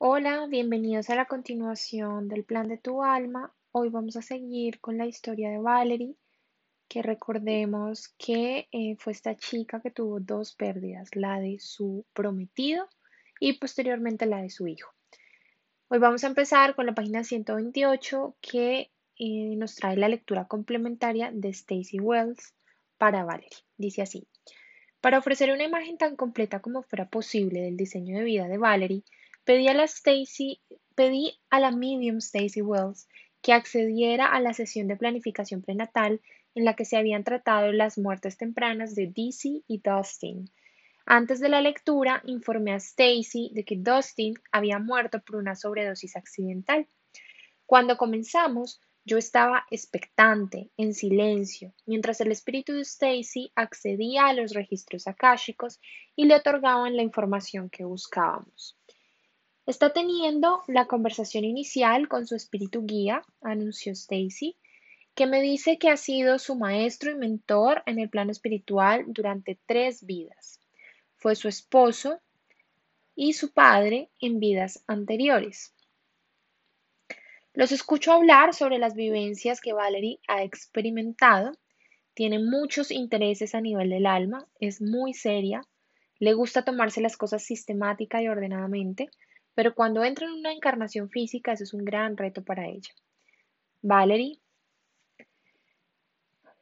Hola, bienvenidos a la continuación del plan de tu alma. Hoy vamos a seguir con la historia de Valerie, que recordemos que eh, fue esta chica que tuvo dos pérdidas, la de su prometido y posteriormente la de su hijo. Hoy vamos a empezar con la página 128 que eh, nos trae la lectura complementaria de Stacy Wells para Valerie. Dice así, para ofrecer una imagen tan completa como fuera posible del diseño de vida de Valerie, Pedí a la medium Stacy Wells que accediera a la sesión de planificación prenatal en la que se habían tratado las muertes tempranas de Dizzy y Dustin. Antes de la lectura, informé a Stacy de que Dustin había muerto por una sobredosis accidental. Cuando comenzamos, yo estaba expectante, en silencio, mientras el espíritu de Stacy accedía a los registros akáshicos y le otorgaban la información que buscábamos. Está teniendo la conversación inicial con su espíritu guía, anunció Stacy, que me dice que ha sido su maestro y mentor en el plano espiritual durante tres vidas. Fue su esposo y su padre en vidas anteriores. Los escucho hablar sobre las vivencias que Valerie ha experimentado. Tiene muchos intereses a nivel del alma, es muy seria, le gusta tomarse las cosas sistemática y ordenadamente, pero cuando entra en una encarnación física, eso es un gran reto para ella. Valerie,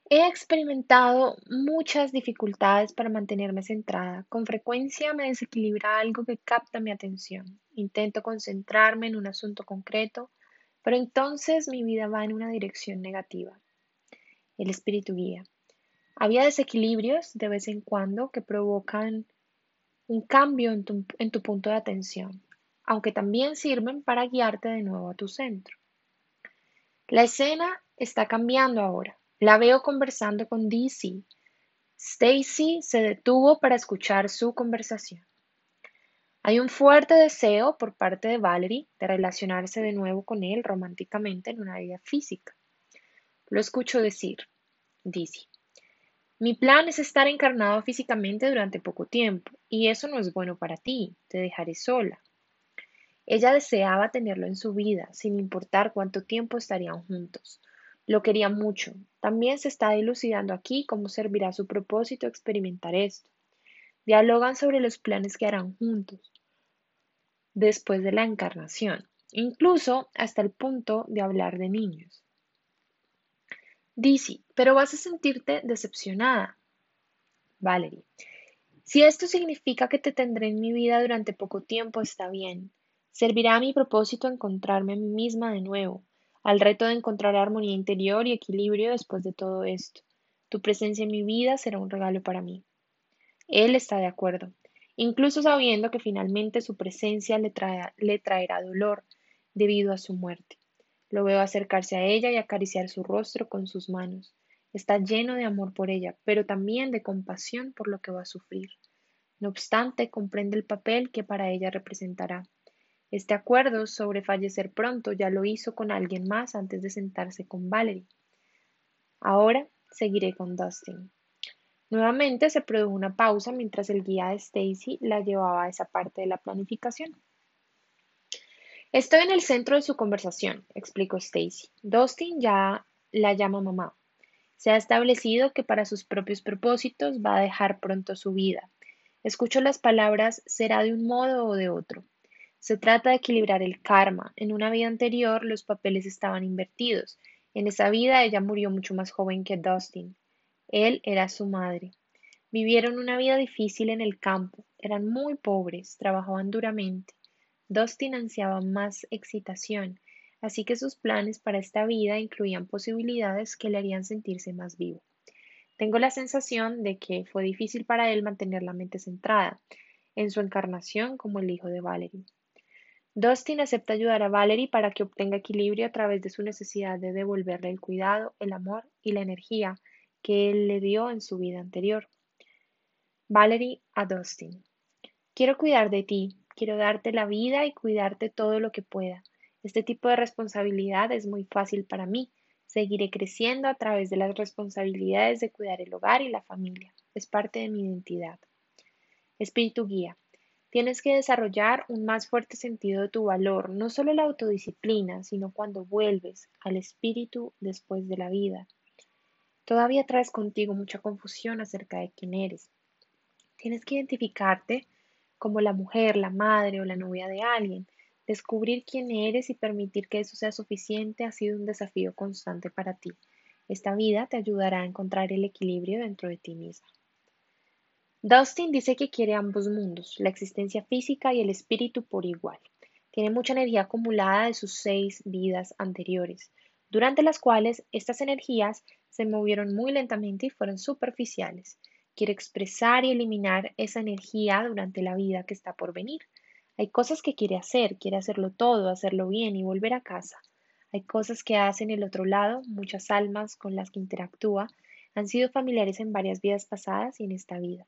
he experimentado muchas dificultades para mantenerme centrada. Con frecuencia me desequilibra algo que capta mi atención. Intento concentrarme en un asunto concreto, pero entonces mi vida va en una dirección negativa. El espíritu guía. Había desequilibrios de vez en cuando que provocan un cambio en tu, en tu punto de atención aunque también sirven para guiarte de nuevo a tu centro. La escena está cambiando ahora. La veo conversando con DC. Stacy se detuvo para escuchar su conversación. Hay un fuerte deseo por parte de Valerie de relacionarse de nuevo con él románticamente en una vida física. Lo escucho decir, DC. Mi plan es estar encarnado físicamente durante poco tiempo, y eso no es bueno para ti. Te dejaré sola. Ella deseaba tenerlo en su vida, sin importar cuánto tiempo estarían juntos. Lo quería mucho. También se está dilucidando aquí cómo servirá su propósito experimentar esto. Dialogan sobre los planes que harán juntos después de la encarnación, incluso hasta el punto de hablar de niños. Dizzy, pero vas a sentirte decepcionada. Valerie, si esto significa que te tendré en mi vida durante poco tiempo, está bien. Servirá a mi propósito encontrarme a mí misma de nuevo, al reto de encontrar armonía interior y equilibrio después de todo esto. Tu presencia en mi vida será un regalo para mí. Él está de acuerdo, incluso sabiendo que finalmente su presencia le, le traerá dolor debido a su muerte. Lo veo acercarse a ella y acariciar su rostro con sus manos. Está lleno de amor por ella, pero también de compasión por lo que va a sufrir. No obstante, comprende el papel que para ella representará. Este acuerdo sobre fallecer pronto ya lo hizo con alguien más antes de sentarse con Valerie. Ahora seguiré con Dustin. Nuevamente se produjo una pausa mientras el guía de Stacy la llevaba a esa parte de la planificación. Estoy en el centro de su conversación, explicó Stacy. Dustin ya la llama mamá. Se ha establecido que para sus propios propósitos va a dejar pronto su vida. Escucho las palabras será de un modo o de otro. Se trata de equilibrar el karma. En una vida anterior los papeles estaban invertidos. En esa vida ella murió mucho más joven que Dustin. Él era su madre. Vivieron una vida difícil en el campo. Eran muy pobres, trabajaban duramente. Dustin ansiaba más excitación, así que sus planes para esta vida incluían posibilidades que le harían sentirse más vivo. Tengo la sensación de que fue difícil para él mantener la mente centrada en su encarnación como el hijo de Valerie. Dustin acepta ayudar a Valerie para que obtenga equilibrio a través de su necesidad de devolverle el cuidado, el amor y la energía que él le dio en su vida anterior. Valerie a Dustin. Quiero cuidar de ti, quiero darte la vida y cuidarte todo lo que pueda. Este tipo de responsabilidad es muy fácil para mí. Seguiré creciendo a través de las responsabilidades de cuidar el hogar y la familia. Es parte de mi identidad. Espíritu guía. Tienes que desarrollar un más fuerte sentido de tu valor, no solo la autodisciplina, sino cuando vuelves al espíritu después de la vida. Todavía traes contigo mucha confusión acerca de quién eres. Tienes que identificarte como la mujer, la madre o la novia de alguien. Descubrir quién eres y permitir que eso sea suficiente ha sido un desafío constante para ti. Esta vida te ayudará a encontrar el equilibrio dentro de ti misma. Dustin dice que quiere ambos mundos, la existencia física y el espíritu por igual. Tiene mucha energía acumulada de sus seis vidas anteriores, durante las cuales estas energías se movieron muy lentamente y fueron superficiales. Quiere expresar y eliminar esa energía durante la vida que está por venir. Hay cosas que quiere hacer, quiere hacerlo todo, hacerlo bien y volver a casa. Hay cosas que hace en el otro lado, muchas almas con las que interactúa han sido familiares en varias vidas pasadas y en esta vida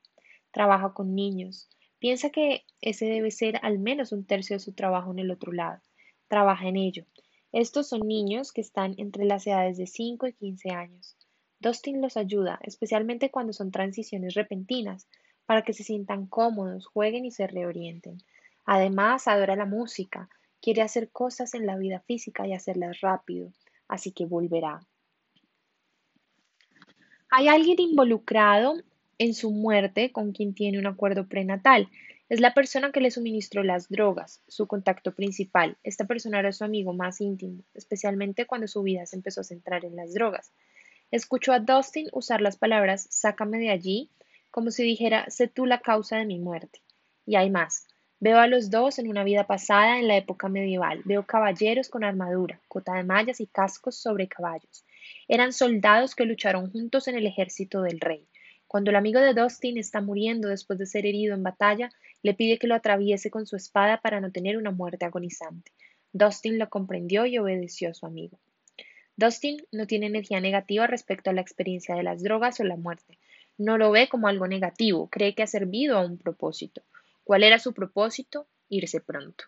trabaja con niños. Piensa que ese debe ser al menos un tercio de su trabajo en el otro lado. Trabaja en ello. Estos son niños que están entre las edades de 5 y 15 años. Dustin los ayuda, especialmente cuando son transiciones repentinas, para que se sientan cómodos, jueguen y se reorienten. Además, adora la música, quiere hacer cosas en la vida física y hacerlas rápido, así que volverá. Hay alguien involucrado en su muerte con quien tiene un acuerdo prenatal. Es la persona que le suministró las drogas, su contacto principal. Esta persona era su amigo más íntimo, especialmente cuando su vida se empezó a centrar en las drogas. Escuchó a Dustin usar las palabras sácame de allí, como si dijera sé tú la causa de mi muerte. Y hay más. Veo a los dos en una vida pasada en la época medieval. Veo caballeros con armadura, cota de mallas y cascos sobre caballos. Eran soldados que lucharon juntos en el ejército del rey. Cuando el amigo de Dustin está muriendo después de ser herido en batalla, le pide que lo atraviese con su espada para no tener una muerte agonizante. Dustin lo comprendió y obedeció a su amigo. Dustin no tiene energía negativa respecto a la experiencia de las drogas o la muerte. No lo ve como algo negativo, cree que ha servido a un propósito. ¿Cuál era su propósito? Irse pronto.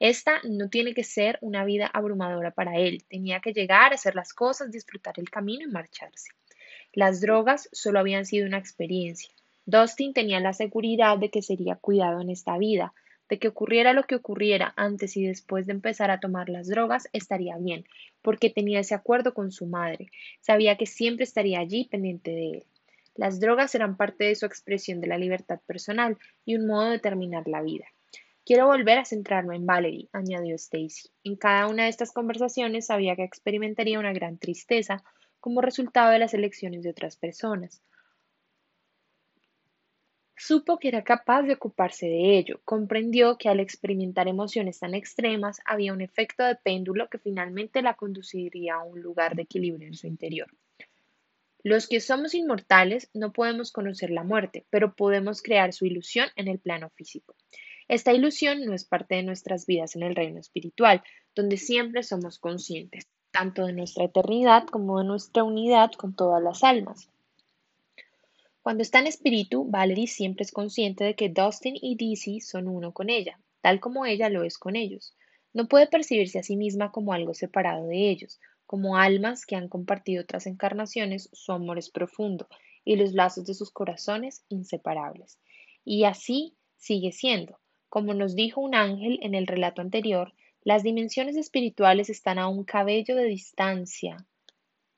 Esta no tiene que ser una vida abrumadora para él. Tenía que llegar, hacer las cosas, disfrutar el camino y marcharse. Las drogas solo habían sido una experiencia. Dustin tenía la seguridad de que sería cuidado en esta vida, de que ocurriera lo que ocurriera antes y después de empezar a tomar las drogas estaría bien, porque tenía ese acuerdo con su madre, sabía que siempre estaría allí pendiente de él. Las drogas eran parte de su expresión de la libertad personal y un modo de terminar la vida. Quiero volver a centrarme en Valerie, añadió Stacy. En cada una de estas conversaciones sabía que experimentaría una gran tristeza como resultado de las elecciones de otras personas. Supo que era capaz de ocuparse de ello, comprendió que al experimentar emociones tan extremas había un efecto de péndulo que finalmente la conduciría a un lugar de equilibrio en su interior. Los que somos inmortales no podemos conocer la muerte, pero podemos crear su ilusión en el plano físico. Esta ilusión no es parte de nuestras vidas en el reino espiritual, donde siempre somos conscientes tanto de nuestra eternidad como de nuestra unidad con todas las almas. Cuando está en espíritu, Valerie siempre es consciente de que Dustin y Dizzy son uno con ella, tal como ella lo es con ellos. No puede percibirse a sí misma como algo separado de ellos, como almas que han compartido otras encarnaciones, su amor es profundo y los lazos de sus corazones inseparables. Y así sigue siendo. Como nos dijo un ángel en el relato anterior, las dimensiones espirituales están a un cabello de distancia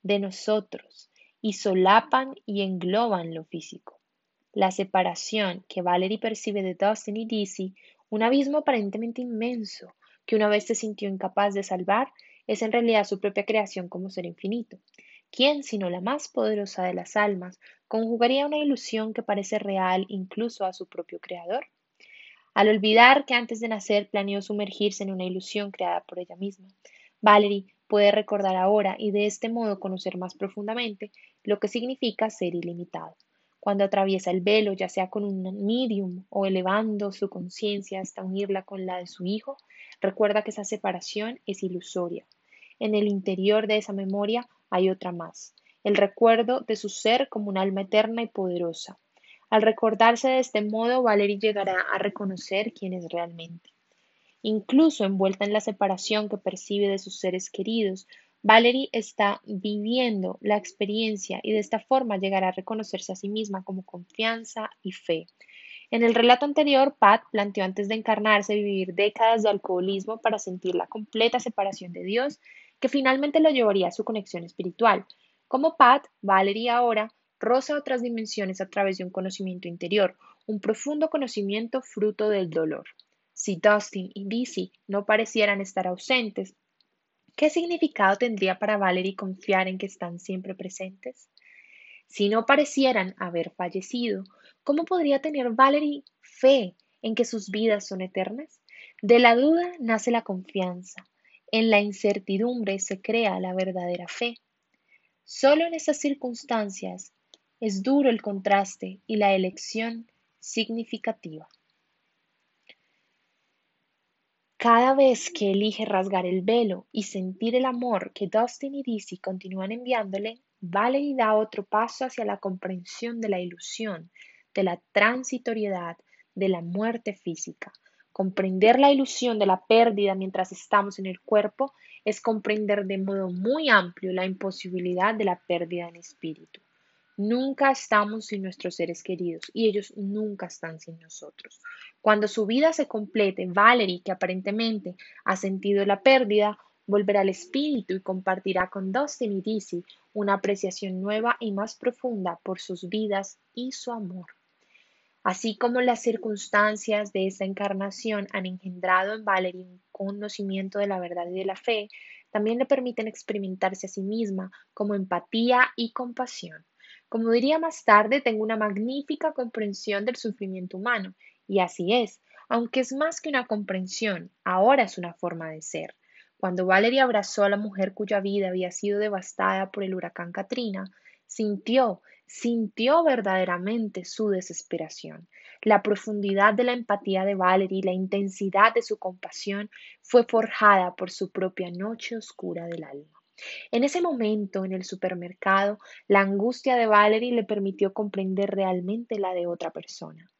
de nosotros y solapan y engloban lo físico. La separación que Valerie percibe de Dustin y Dizzy, un abismo aparentemente inmenso que una vez se sintió incapaz de salvar, es en realidad su propia creación como ser infinito. ¿Quién, sino la más poderosa de las almas, conjugaría una ilusión que parece real incluso a su propio creador? Al olvidar que antes de nacer planeó sumergirse en una ilusión creada por ella misma, Valerie puede recordar ahora y de este modo conocer más profundamente lo que significa ser ilimitado. Cuando atraviesa el velo, ya sea con un medium o elevando su conciencia hasta unirla con la de su hijo, recuerda que esa separación es ilusoria. En el interior de esa memoria hay otra más, el recuerdo de su ser como un alma eterna y poderosa, al recordarse de este modo, Valerie llegará a reconocer quién es realmente. Incluso envuelta en la separación que percibe de sus seres queridos, Valerie está viviendo la experiencia y de esta forma llegará a reconocerse a sí misma como confianza y fe. En el relato anterior, Pat planteó antes de encarnarse vivir décadas de alcoholismo para sentir la completa separación de Dios, que finalmente lo llevaría a su conexión espiritual. Como Pat, Valerie ahora roza otras dimensiones a través de un conocimiento interior, un profundo conocimiento fruto del dolor. Si Dustin y Dizzy no parecieran estar ausentes, ¿qué significado tendría para Valerie confiar en que están siempre presentes? Si no parecieran haber fallecido, ¿cómo podría tener Valerie fe en que sus vidas son eternas? De la duda nace la confianza. En la incertidumbre se crea la verdadera fe. Solo en esas circunstancias es duro el contraste y la elección significativa. Cada vez que elige rasgar el velo y sentir el amor que Dustin y Dizzy continúan enviándole, Valerie da otro paso hacia la comprensión de la ilusión, de la transitoriedad, de la muerte física. Comprender la ilusión de la pérdida mientras estamos en el cuerpo es comprender de modo muy amplio la imposibilidad de la pérdida en espíritu. Nunca estamos sin nuestros seres queridos y ellos nunca están sin nosotros. Cuando su vida se complete, Valerie, que aparentemente ha sentido la pérdida, volverá al espíritu y compartirá con Dustin y Dizzy una apreciación nueva y más profunda por sus vidas y su amor. Así como las circunstancias de esta encarnación han engendrado en Valerie un conocimiento de la verdad y de la fe, también le permiten experimentarse a sí misma como empatía y compasión. Como diría más tarde, tengo una magnífica comprensión del sufrimiento humano, y así es, aunque es más que una comprensión, ahora es una forma de ser. Cuando Valerie abrazó a la mujer cuya vida había sido devastada por el huracán Katrina, sintió, sintió verdaderamente su desesperación. La profundidad de la empatía de Valerie y la intensidad de su compasión fue forjada por su propia noche oscura del alma. En ese momento, en el supermercado, la angustia de Valerie le permitió comprender realmente la de otra persona.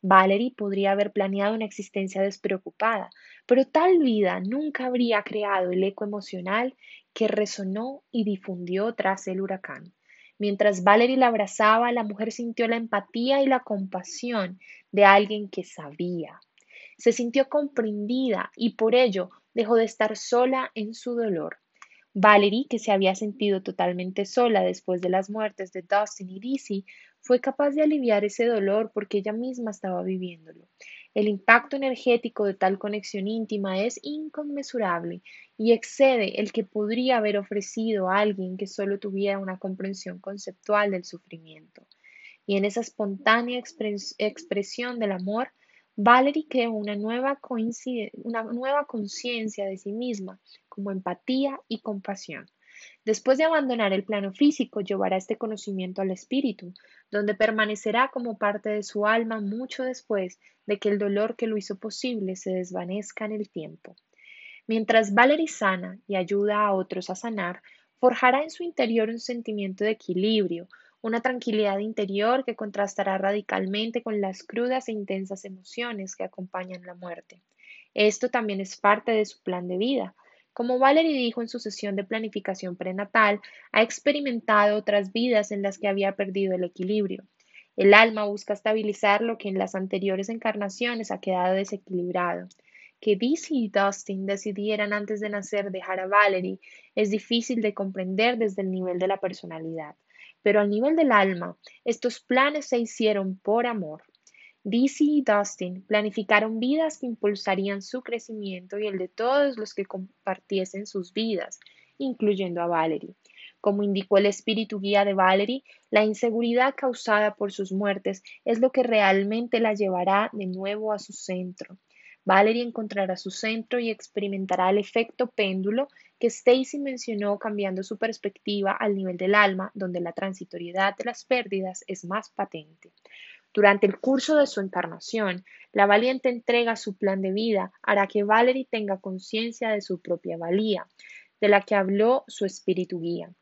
Valerie podría haber planeado una existencia despreocupada, pero tal vida nunca habría creado el eco emocional que resonó y difundió tras el huracán. Mientras Valerie la abrazaba, la mujer sintió la empatía y la compasión de alguien que sabía. Se sintió comprendida y por ello dejó de estar sola en su dolor. Valerie, que se había sentido totalmente sola después de las muertes de Dustin y Dizzy, fue capaz de aliviar ese dolor porque ella misma estaba viviéndolo. El impacto energético de tal conexión íntima es inconmensurable y excede el que podría haber ofrecido a alguien que solo tuviera una comprensión conceptual del sufrimiento. Y en esa espontánea expresión del amor, Valerie creó una nueva, conciencia de sí misma, como empatía y compasión. Después de abandonar el plano físico, llevará este conocimiento al espíritu, donde permanecerá como parte de su alma mucho después de que el dolor que lo hizo posible se desvanezca en el tiempo. Mientras Valerie sana y ayuda a otros a sanar, forjará en su interior un sentimiento de equilibrio, una tranquilidad interior que contrastará radicalmente con las crudas e intensas emociones que acompañan la muerte. Esto también es parte de su plan de vida. Como Valerie dijo en su sesión de planificación prenatal, ha experimentado otras vidas en las que había perdido el equilibrio. El alma busca estabilizar lo que en las anteriores encarnaciones ha quedado desequilibrado. Que Dizzy y Dustin decidieran antes de nacer dejar a Valerie es difícil de comprender desde el nivel de la personalidad. Pero al nivel del alma, estos planes se hicieron por amor. Dizzy y Dustin planificaron vidas que impulsarían su crecimiento y el de todos los que compartiesen sus vidas, incluyendo a Valerie. Como indicó el espíritu guía de Valerie, la inseguridad causada por sus muertes es lo que realmente la llevará de nuevo a su centro. Valerie encontrará su centro y experimentará el efecto péndulo que Stacy mencionó cambiando su perspectiva al nivel del alma, donde la transitoriedad de las pérdidas es más patente. Durante el curso de su encarnación, la valiente entrega su plan de vida hará que Valerie tenga conciencia de su propia valía, de la que habló su espíritu guía.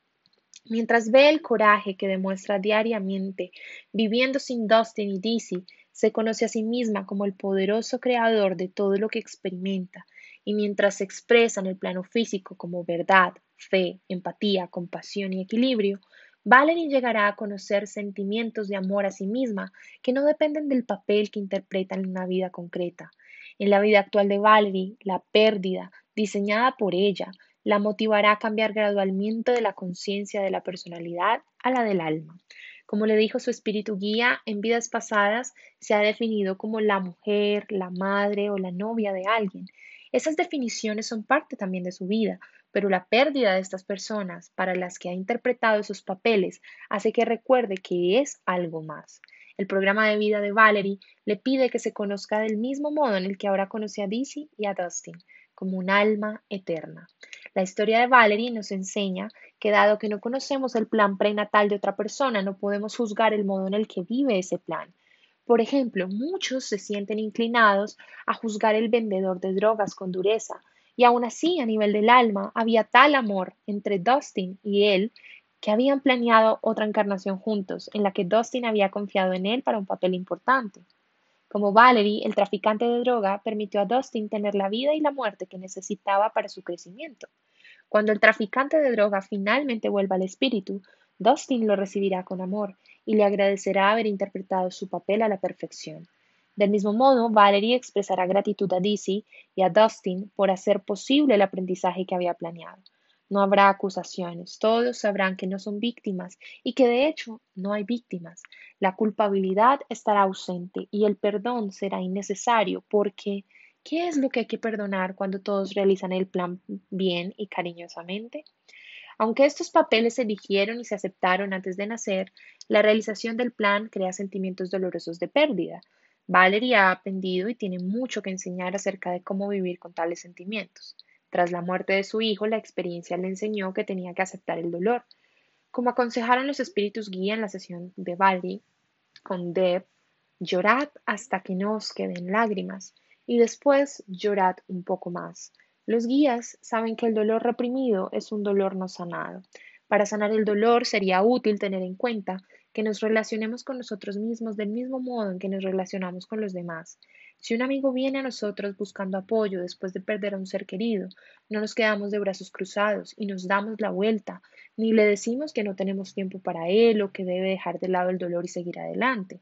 Mientras ve el coraje que demuestra diariamente, viviendo sin Dustin y Dizzy, se conoce a sí misma como el poderoso creador de todo lo que experimenta, y mientras se expresa en el plano físico como verdad, fe, empatía, compasión y equilibrio, Valerie llegará a conocer sentimientos de amor a sí misma que no dependen del papel que interpreta en una vida concreta. En la vida actual de Valerie, la pérdida, diseñada por ella, la motivará a cambiar gradualmente de la conciencia de la personalidad a la del alma. Como le dijo su espíritu guía, en vidas pasadas se ha definido como la mujer, la madre o la novia de alguien. Esas definiciones son parte también de su vida, pero la pérdida de estas personas para las que ha interpretado esos papeles hace que recuerde que es algo más. El programa de vida de Valerie le pide que se conozca del mismo modo en el que ahora conoce a Dizzy y a Dustin, como un alma eterna. La historia de Valerie nos enseña que dado que no conocemos el plan prenatal de otra persona, no podemos juzgar el modo en el que vive ese plan. Por ejemplo, muchos se sienten inclinados a juzgar el vendedor de drogas con dureza, y aún así, a nivel del alma, había tal amor entre Dustin y él que habían planeado otra encarnación juntos, en la que Dustin había confiado en él para un papel importante. Como Valerie, el traficante de droga, permitió a Dustin tener la vida y la muerte que necesitaba para su crecimiento. Cuando el traficante de droga finalmente vuelva al espíritu, Dustin lo recibirá con amor y le agradecerá haber interpretado su papel a la perfección. Del mismo modo, Valerie expresará gratitud a Dizzy y a Dustin por hacer posible el aprendizaje que había planeado. No habrá acusaciones, todos sabrán que no son víctimas y que de hecho no hay víctimas. La culpabilidad estará ausente y el perdón será innecesario porque ¿Qué es lo que hay que perdonar cuando todos realizan el plan bien y cariñosamente? Aunque estos papeles se eligieron y se aceptaron antes de nacer, la realización del plan crea sentimientos dolorosos de pérdida. Valerie ha aprendido y tiene mucho que enseñar acerca de cómo vivir con tales sentimientos. Tras la muerte de su hijo, la experiencia le enseñó que tenía que aceptar el dolor. Como aconsejaron los espíritus guía en la sesión de Valerie con Deb, llorad hasta que no os queden lágrimas y después llorad un poco más. Los guías saben que el dolor reprimido es un dolor no sanado. Para sanar el dolor sería útil tener en cuenta que nos relacionemos con nosotros mismos del mismo modo en que nos relacionamos con los demás. Si un amigo viene a nosotros buscando apoyo después de perder a un ser querido, no nos quedamos de brazos cruzados y nos damos la vuelta, ni le decimos que no tenemos tiempo para él o que debe dejar de lado el dolor y seguir adelante.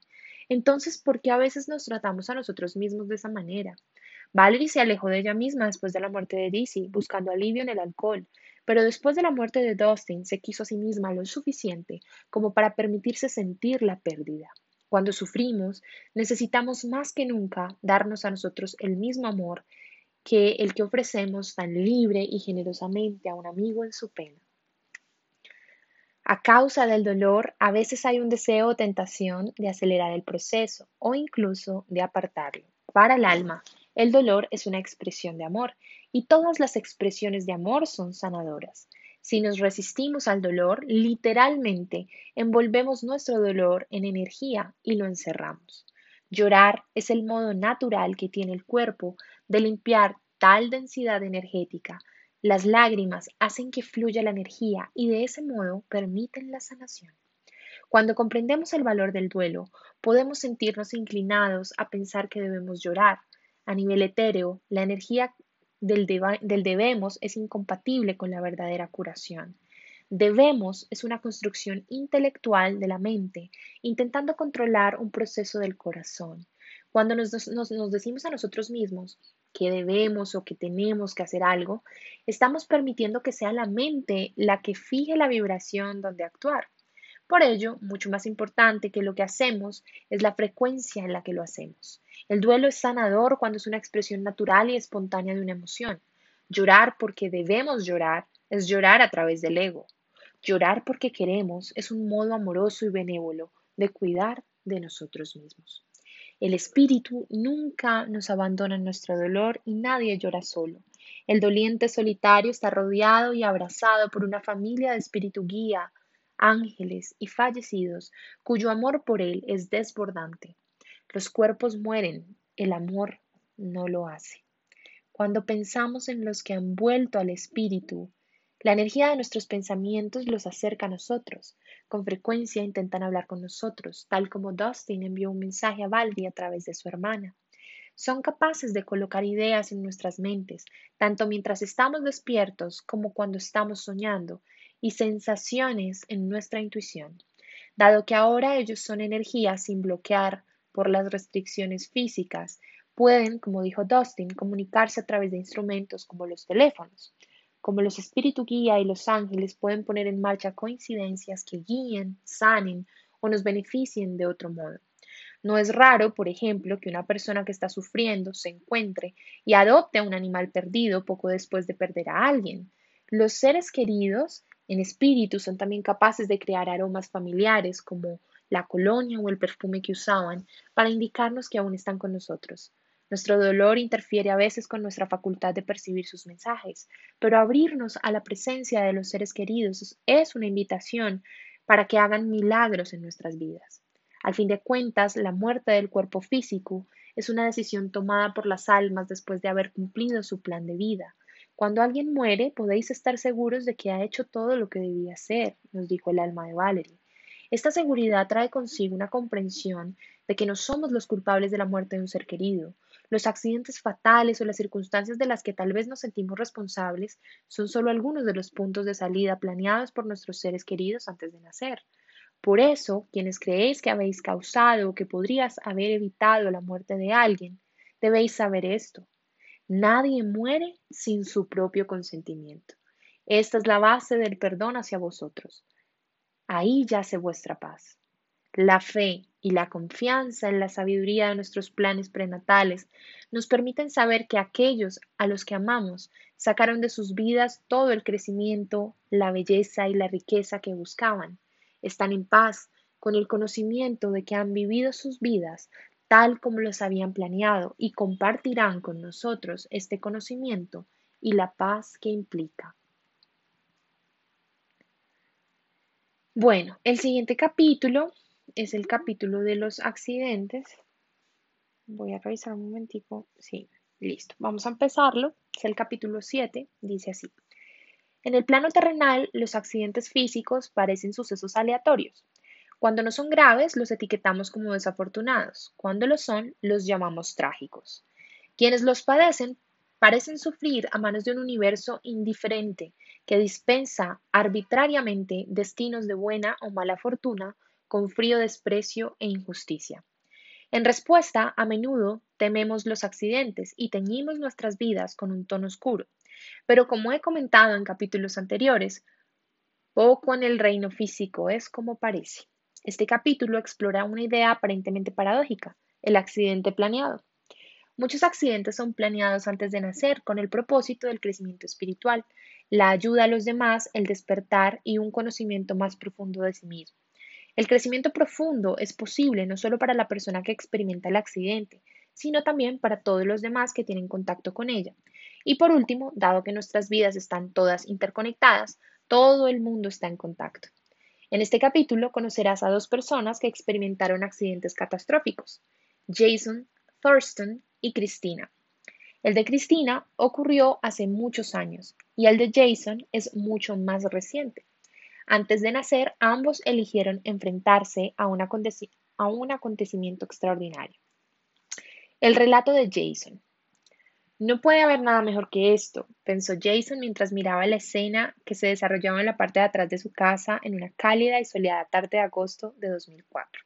Entonces, ¿por qué a veces nos tratamos a nosotros mismos de esa manera? Valerie se alejó de ella misma después de la muerte de Dizzy, buscando alivio en el alcohol, pero después de la muerte de Dustin se quiso a sí misma lo suficiente como para permitirse sentir la pérdida. Cuando sufrimos, necesitamos más que nunca darnos a nosotros el mismo amor que el que ofrecemos tan libre y generosamente a un amigo en su pena. A causa del dolor, a veces hay un deseo o tentación de acelerar el proceso o incluso de apartarlo. Para el alma, el dolor es una expresión de amor y todas las expresiones de amor son sanadoras. Si nos resistimos al dolor, literalmente envolvemos nuestro dolor en energía y lo encerramos. Llorar es el modo natural que tiene el cuerpo de limpiar tal densidad energética las lágrimas hacen que fluya la energía y de ese modo permiten la sanación. Cuando comprendemos el valor del duelo, podemos sentirnos inclinados a pensar que debemos llorar. A nivel etéreo, la energía del, debemos es incompatible con la verdadera curación. Debemos es una construcción intelectual de la mente, intentando controlar un proceso del corazón. Cuando nos, nos, decimos a nosotros mismos que debemos o que tenemos que hacer algo, estamos permitiendo que sea la mente la que fije la vibración donde actuar. Por ello, mucho más importante que lo que hacemos es la frecuencia en la que lo hacemos. El duelo es sanador cuando es una expresión natural y espontánea de una emoción. Llorar porque debemos llorar es llorar a través del ego. Llorar porque queremos es un modo amoroso y benévolo de cuidar de nosotros mismos. El espíritu nunca nos abandona en nuestro dolor y nadie llora solo. El doliente solitario está rodeado y abrazado por una familia de espíritu guía, ángeles y fallecidos, cuyo amor por él es desbordante. Los cuerpos mueren, el amor no lo hace. Cuando pensamos en los que han vuelto al espíritu, la energía de nuestros pensamientos los acerca a nosotros. Con frecuencia intentan hablar con nosotros, tal como Dustin envió un mensaje a Valdi a través de su hermana. Son capaces de colocar ideas en nuestras mentes, tanto mientras estamos despiertos como cuando estamos soñando, y sensaciones en nuestra intuición, dado que ahora ellos son energía sin bloquear por las restricciones físicas, pueden, como dijo Dustin, comunicarse a través de instrumentos como los teléfonos. Como los espíritus guía y los ángeles pueden poner en marcha coincidencias que guíen, sanen o nos beneficien de otro modo. No es raro, por ejemplo, que una persona que está sufriendo se encuentre y adopte a un animal perdido poco después de perder a alguien. Los seres queridos en espíritu son también capaces de crear aromas familiares como la colonia o el perfume que usaban para indicarnos que aún están con nosotros. Nuestro dolor interfiere a veces con nuestra facultad de percibir sus mensajes, pero abrirnos a la presencia de los seres queridos es una invitación para que hagan milagros en nuestras vidas. Al fin de cuentas, la muerte del cuerpo físico es una decisión tomada por las almas después de haber cumplido su plan de vida. Cuando alguien muere, podéis estar seguros de que ha hecho todo lo que debía hacer, nos dijo el alma de Valerie. Esta seguridad trae consigo una comprensión de que no somos los culpables de la muerte de un ser querido. Los accidentes fatales o las circunstancias de las que tal vez nos sentimos responsables son solo algunos de los puntos de salida planeados por nuestros seres queridos antes de nacer. Por eso, quienes creéis que habéis causado o que podrías haber evitado la muerte de alguien, debéis saber esto. Nadie muere sin su propio consentimiento. Esta es la base del perdón hacia vosotros. Ahí yace vuestra paz. La fe y la confianza en la sabiduría de nuestros planes prenatales nos permiten saber que aquellos a los que amamos sacaron de sus vidas todo el crecimiento, la belleza y la riqueza que buscaban. Están en paz con el conocimiento de que han vivido sus vidas tal como los habían planeado y compartirán con nosotros este conocimiento y la paz que implica. Bueno, el siguiente capítulo es el capítulo de los accidentes. Voy a revisar un momentico. Sí, listo. Vamos a empezarlo. Es el capítulo 7. Dice así. En el plano terrenal, los accidentes físicos parecen sucesos aleatorios. Cuando no son graves, los etiquetamos como desafortunados. Cuando lo son, los llamamos trágicos. Quienes los padecen parecen sufrir a manos de un universo indiferente que dispensa arbitrariamente destinos de buena o mala fortuna con frío desprecio e injusticia. En respuesta, a menudo tememos los accidentes y teñimos nuestras vidas con un tono oscuro. Pero como he comentado en capítulos anteriores, poco en el reino físico es como parece. Este capítulo explora una idea aparentemente paradójica, el accidente planeado. Muchos accidentes son planeados antes de nacer con el propósito del crecimiento espiritual, la ayuda a los demás, el despertar y un conocimiento más profundo de sí mismo. El crecimiento profundo es posible no solo para la persona que experimenta el accidente, sino también para todos los demás que tienen contacto con ella. Y por último, dado que nuestras vidas están todas interconectadas, todo el mundo está en contacto. En este capítulo conocerás a dos personas que experimentaron accidentes catastróficos, Jason Thurston y Cristina. El de Cristina ocurrió hace muchos años y el de Jason es mucho más reciente. Antes de nacer, ambos eligieron enfrentarse a un, a un acontecimiento extraordinario. El relato de Jason. No puede haber nada mejor que esto, pensó Jason mientras miraba la escena que se desarrollaba en la parte de atrás de su casa en una cálida y soleada tarde de agosto de 2004.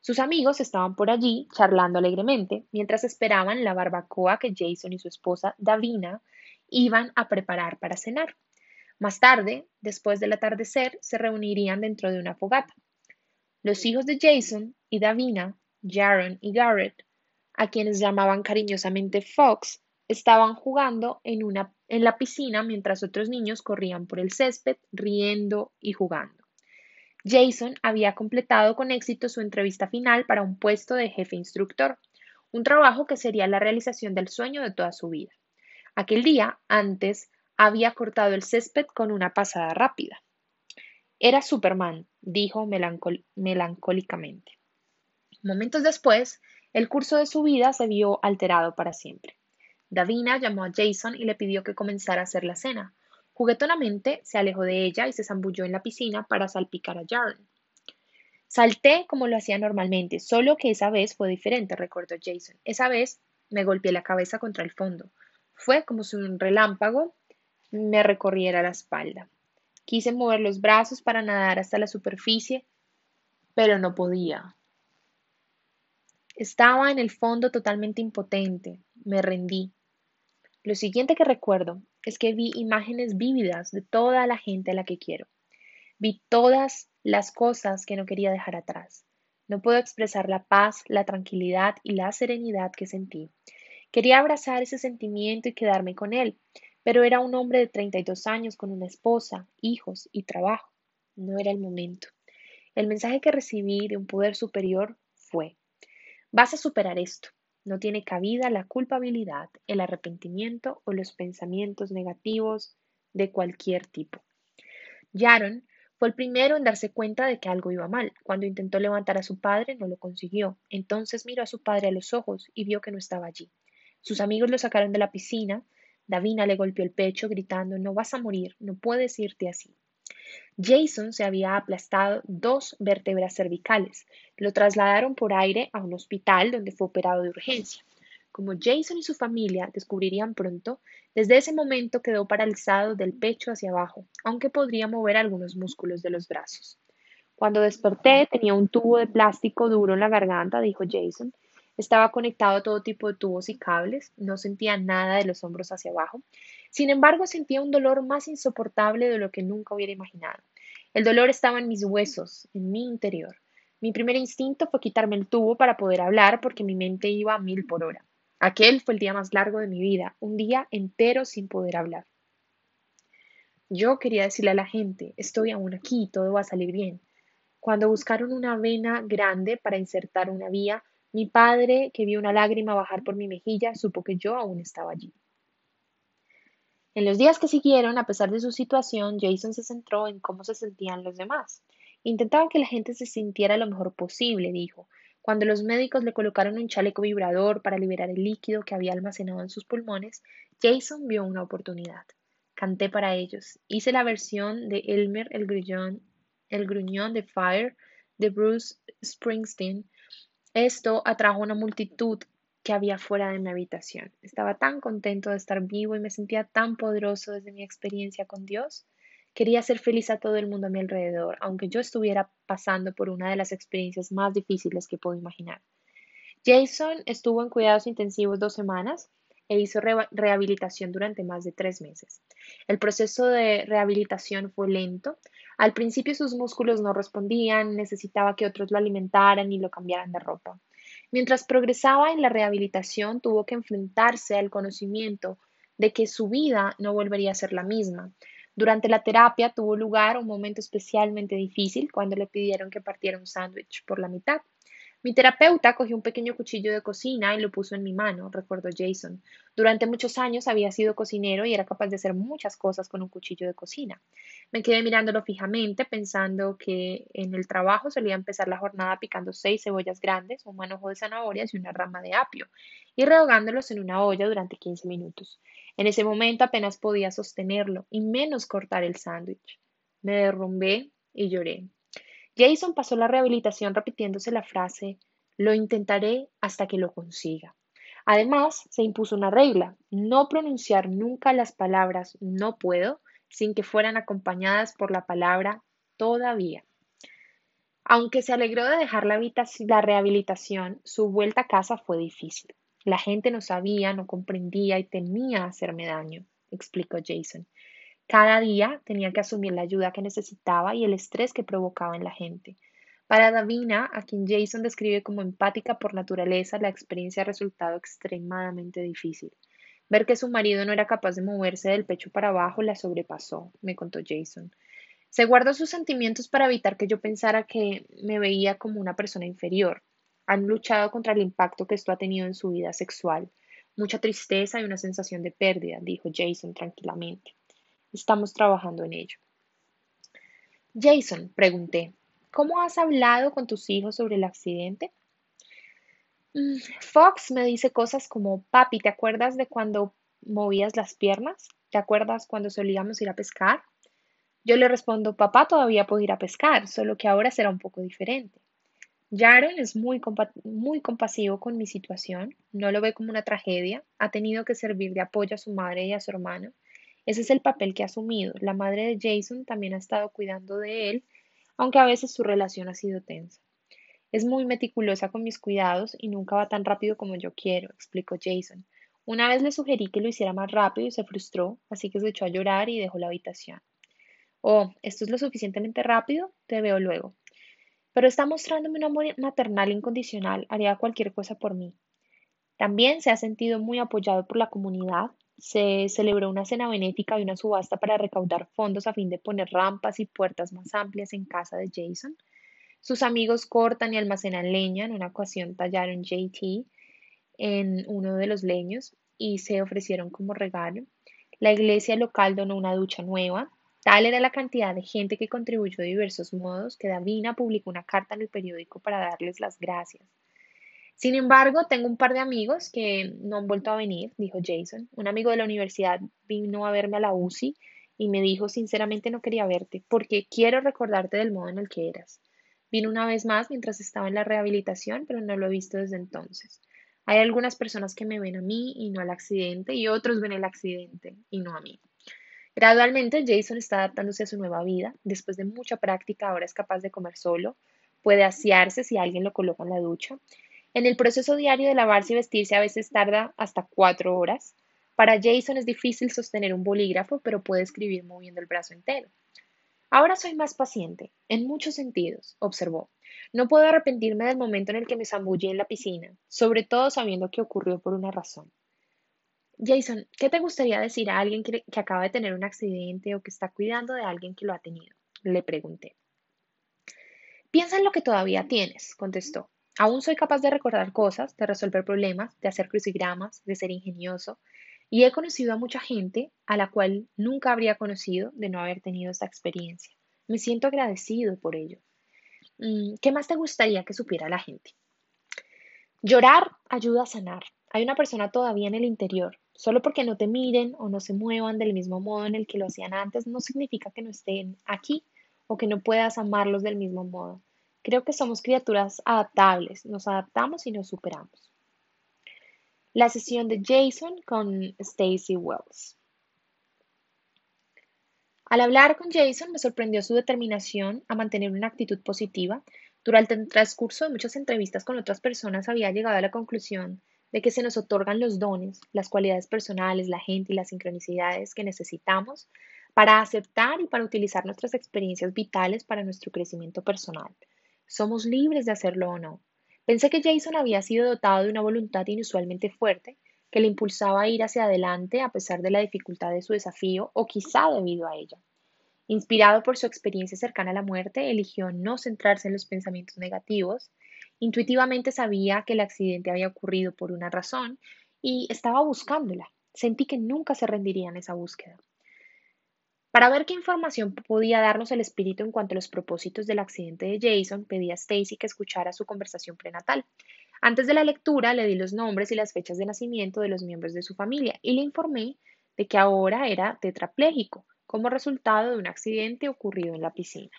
Sus amigos estaban por allí charlando alegremente mientras esperaban la barbacoa que Jason y su esposa Davina iban a preparar para cenar. Más tarde, después del atardecer, se reunirían dentro de una fogata. Los hijos de Jason y Davina, Jaron y Garrett, a quienes llamaban cariñosamente Fox, estaban jugando en, una, en la piscina mientras otros niños corrían por el césped, riendo y jugando. Jason había completado con éxito su entrevista final para un puesto de jefe instructor, un trabajo que sería la realización del sueño de toda su vida. Aquel día, antes, había cortado el césped con una pasada rápida. Era Superman, dijo melancólicamente. Momentos después, el curso de su vida se vio alterado para siempre. Davina llamó a Jason y le pidió que comenzara a hacer la cena, Juguetonamente se alejó de ella y se zambulló en la piscina para salpicar a Jaron. Salté como lo hacía normalmente, solo que esa vez fue diferente, recordó Jason. Esa vez me golpeé la cabeza contra el fondo. Fue como si un relámpago me recorriera la espalda. Quise mover los brazos para nadar hasta la superficie, pero no podía. Estaba en el fondo totalmente impotente. Me rendí. Lo siguiente que recuerdo es que vi imágenes vívidas de toda la gente a la que quiero. Vi todas las cosas que no quería dejar atrás. No puedo expresar la paz, la tranquilidad y la serenidad que sentí. Quería abrazar ese sentimiento y quedarme con él, pero era un hombre de 32 años con una esposa, hijos y trabajo. No era el momento. El mensaje que recibí de un poder superior fue, Vas a superar esto. No tiene cabida la culpabilidad, el arrepentimiento o los pensamientos negativos de cualquier tipo. Yaron fue el primero en darse cuenta de que algo iba mal. Cuando intentó levantar a su padre, no lo consiguió. Entonces miró a su padre a los ojos y vio que no estaba allí. Sus amigos lo sacaron de la piscina. Davina le golpeó el pecho, gritando No vas a morir, no puedes irte así. Jason se había aplastado dos vértebras cervicales. Lo trasladaron por aire a un hospital donde fue operado de urgencia. Como Jason y su familia descubrirían pronto, desde ese momento quedó paralizado del pecho hacia abajo, aunque podría mover algunos músculos de los brazos. Cuando desperté tenía un tubo de plástico duro en la garganta, dijo Jason. Estaba conectado a todo tipo de tubos y cables, no sentía nada de los hombros hacia abajo. Sin embargo, sentía un dolor más insoportable de lo que nunca hubiera imaginado. El dolor estaba en mis huesos, en mi interior. Mi primer instinto fue quitarme el tubo para poder hablar porque mi mente iba a mil por hora. Aquel fue el día más largo de mi vida, un día entero sin poder hablar. Yo quería decirle a la gente, estoy aún aquí, todo va a salir bien. Cuando buscaron una vena grande para insertar una vía, mi padre, que vio una lágrima bajar por mi mejilla, supo que yo aún estaba allí. En los días que siguieron, a pesar de su situación, Jason se centró en cómo se sentían los demás. Intentaba que la gente se sintiera lo mejor posible, dijo. Cuando los médicos le colocaron un chaleco vibrador para liberar el líquido que había almacenado en sus pulmones, Jason vio una oportunidad. Canté para ellos. Hice la versión de Elmer el gruñón, el gruñón de Fire de Bruce Springsteen. Esto atrajo una multitud que había fuera de mi habitación. Estaba tan contento de estar vivo y me sentía tan poderoso desde mi experiencia con Dios. Quería ser feliz a todo el mundo a mi alrededor, aunque yo estuviera pasando por una de las experiencias más difíciles que puedo imaginar. Jason estuvo en cuidados intensivos dos semanas e hizo rehabilitación durante más de tres meses. El proceso de rehabilitación fue lento. Al principio sus músculos no respondían, necesitaba que otros lo alimentaran y lo cambiaran de ropa. Mientras progresaba en la rehabilitación, tuvo que enfrentarse al conocimiento de que su vida no volvería a ser la misma. Durante la terapia tuvo lugar un momento especialmente difícil cuando le pidieron que partiera un sándwich por la mitad. Mi terapeuta cogió un pequeño cuchillo de cocina y lo puso en mi mano, recordó Jason. Durante muchos años había sido cocinero y era capaz de hacer muchas cosas con un cuchillo de cocina. Me quedé mirándolo fijamente, pensando que en el trabajo solía empezar la jornada picando seis cebollas grandes, un manojo de zanahorias y una rama de apio, y rehogándolos en una olla durante 15 minutos. En ese momento apenas podía sostenerlo, y menos cortar el sándwich. Me derrumbé y lloré. Jason pasó la rehabilitación repitiéndose la frase lo intentaré hasta que lo consiga. Además, se impuso una regla, no pronunciar nunca las palabras no puedo sin que fueran acompañadas por la palabra todavía. Aunque se alegró de dejar la, rehabilitación, su vuelta a casa fue difícil. La gente no sabía, no comprendía y temía hacerme daño, explicó Jason. Cada día tenía que asumir la ayuda que necesitaba y el estrés que provocaba en la gente. Para Davina, a quien Jason describe como empática por naturaleza, la experiencia ha resultado extremadamente difícil. Ver que su marido no era capaz de moverse del pecho para abajo la sobrepasó, me contó Jason. Se guardó sus sentimientos para evitar que yo pensara que me veía como una persona inferior. Han luchado contra el impacto que esto ha tenido en su vida sexual. Mucha tristeza y una sensación de pérdida, dijo Jason tranquilamente. Estamos trabajando en ello. Jason, pregunté, ¿cómo has hablado con tus hijos sobre el accidente? Mm, Fox me dice cosas como, papi, ¿te acuerdas de cuando movías las piernas? ¿Te acuerdas cuando solíamos ir a pescar? Yo le respondo, papá todavía puedo ir a pescar, solo que ahora será un poco diferente. Jaron es muy, muy compasivo con mi situación, no lo ve como una tragedia, ha tenido que servir de apoyo a su madre y a su hermano Ese es el papel que ha asumido. La madre de Jason también ha estado cuidando de él, aunque a veces su relación ha sido tensa. Es muy meticulosa con mis cuidados y nunca va tan rápido como yo quiero, explicó Jason. Una vez le sugerí que lo hiciera más rápido y se frustró, así que se echó a llorar y dejó la habitación. Oh, ¿esto es lo suficientemente rápido? Te veo luego. Pero está mostrándome un amor maternal incondicional, haría cualquier cosa por mí. También se ha sentido muy apoyado por la comunidad. Se celebró una cena benéfica y una subasta para recaudar fondos a fin de poner rampas y puertas más amplias en casa de Jason. Sus amigos cortan y almacenan leña. En una ocasión tallaron JT en uno de los leños y se ofrecieron como regalo. La iglesia local donó una ducha nueva. Tal era la cantidad de gente que contribuyó de diversos modos que Davina publicó una carta en el periódico para darles las gracias. Sin embargo, tengo un par de amigos que no han vuelto a venir, dijo Jason. Un amigo de la universidad vino a verme a la UCI y me dijo sinceramente no quería verte porque quiero recordarte del modo en el que eras. Vino una vez más mientras estaba en la rehabilitación, pero no lo he visto desde entonces. Hay algunas personas que me ven a mí y no al accidente, y otros ven el accidente y no a mí. Gradualmente, Jason está adaptándose a su nueva vida. Después de mucha práctica, ahora es capaz de comer solo, puede asearse si alguien lo coloca en la ducha. En el proceso diario de lavarse y vestirse a veces tarda hasta cuatro horas. Para Jason es difícil sostener un bolígrafo, pero puede escribir moviendo el brazo entero. Ahora soy más paciente, en muchos sentidos, observó. No puedo arrepentirme del momento en el que me zambullí en la piscina, sobre todo sabiendo que ocurrió por una razón. Jason, ¿qué te gustaría decir a alguien que, que acaba de tener un accidente o que está cuidando de alguien que lo ha tenido? Le pregunté. Piensa en lo que todavía tienes, contestó. Aún soy capaz de recordar cosas, de resolver problemas, de hacer crucigramas, de ser ingenioso, y he conocido a mucha gente a la cual nunca habría conocido de no haber tenido esta experiencia. Me siento agradecido por ello. Mm, ¿Qué más te gustaría que supiera la gente? Llorar ayuda a sanar. Hay una persona todavía en el interior. Solo porque no te miren o no se muevan del mismo modo en el que lo hacían antes, no significa que no estén aquí o que no puedas amarlos del mismo modo. Creo que somos criaturas adaptables, nos adaptamos y nos superamos la sesión de Jason con Stacy Wells. Al hablar con Jason me sorprendió su determinación a mantener una actitud positiva. Durante el transcurso de muchas entrevistas con otras personas había llegado a la conclusión de que se nos otorgan los dones, las cualidades personales, la gente y las sincronicidades que necesitamos para aceptar y para utilizar nuestras experiencias vitales para nuestro crecimiento personal. Somos libres de hacerlo o no. Pensé que Jason había sido dotado de una voluntad inusualmente fuerte que le impulsaba a ir hacia adelante a pesar de la dificultad de su desafío o quizá debido a ella. Inspirado por su experiencia cercana a la muerte, eligió no centrarse en los pensamientos negativos. Intuitivamente sabía que el accidente había ocurrido por una razón y estaba buscándola. Sentí que nunca se rendiría en esa búsqueda. Para ver qué información podía darnos el espíritu en cuanto a los propósitos del accidente de Jason, pedí a Stacy que escuchara su conversación prenatal. Antes de la lectura le di los nombres y las fechas de nacimiento de los miembros de su familia y le informé de que ahora era tetrapléjico como resultado de un accidente ocurrido en la piscina.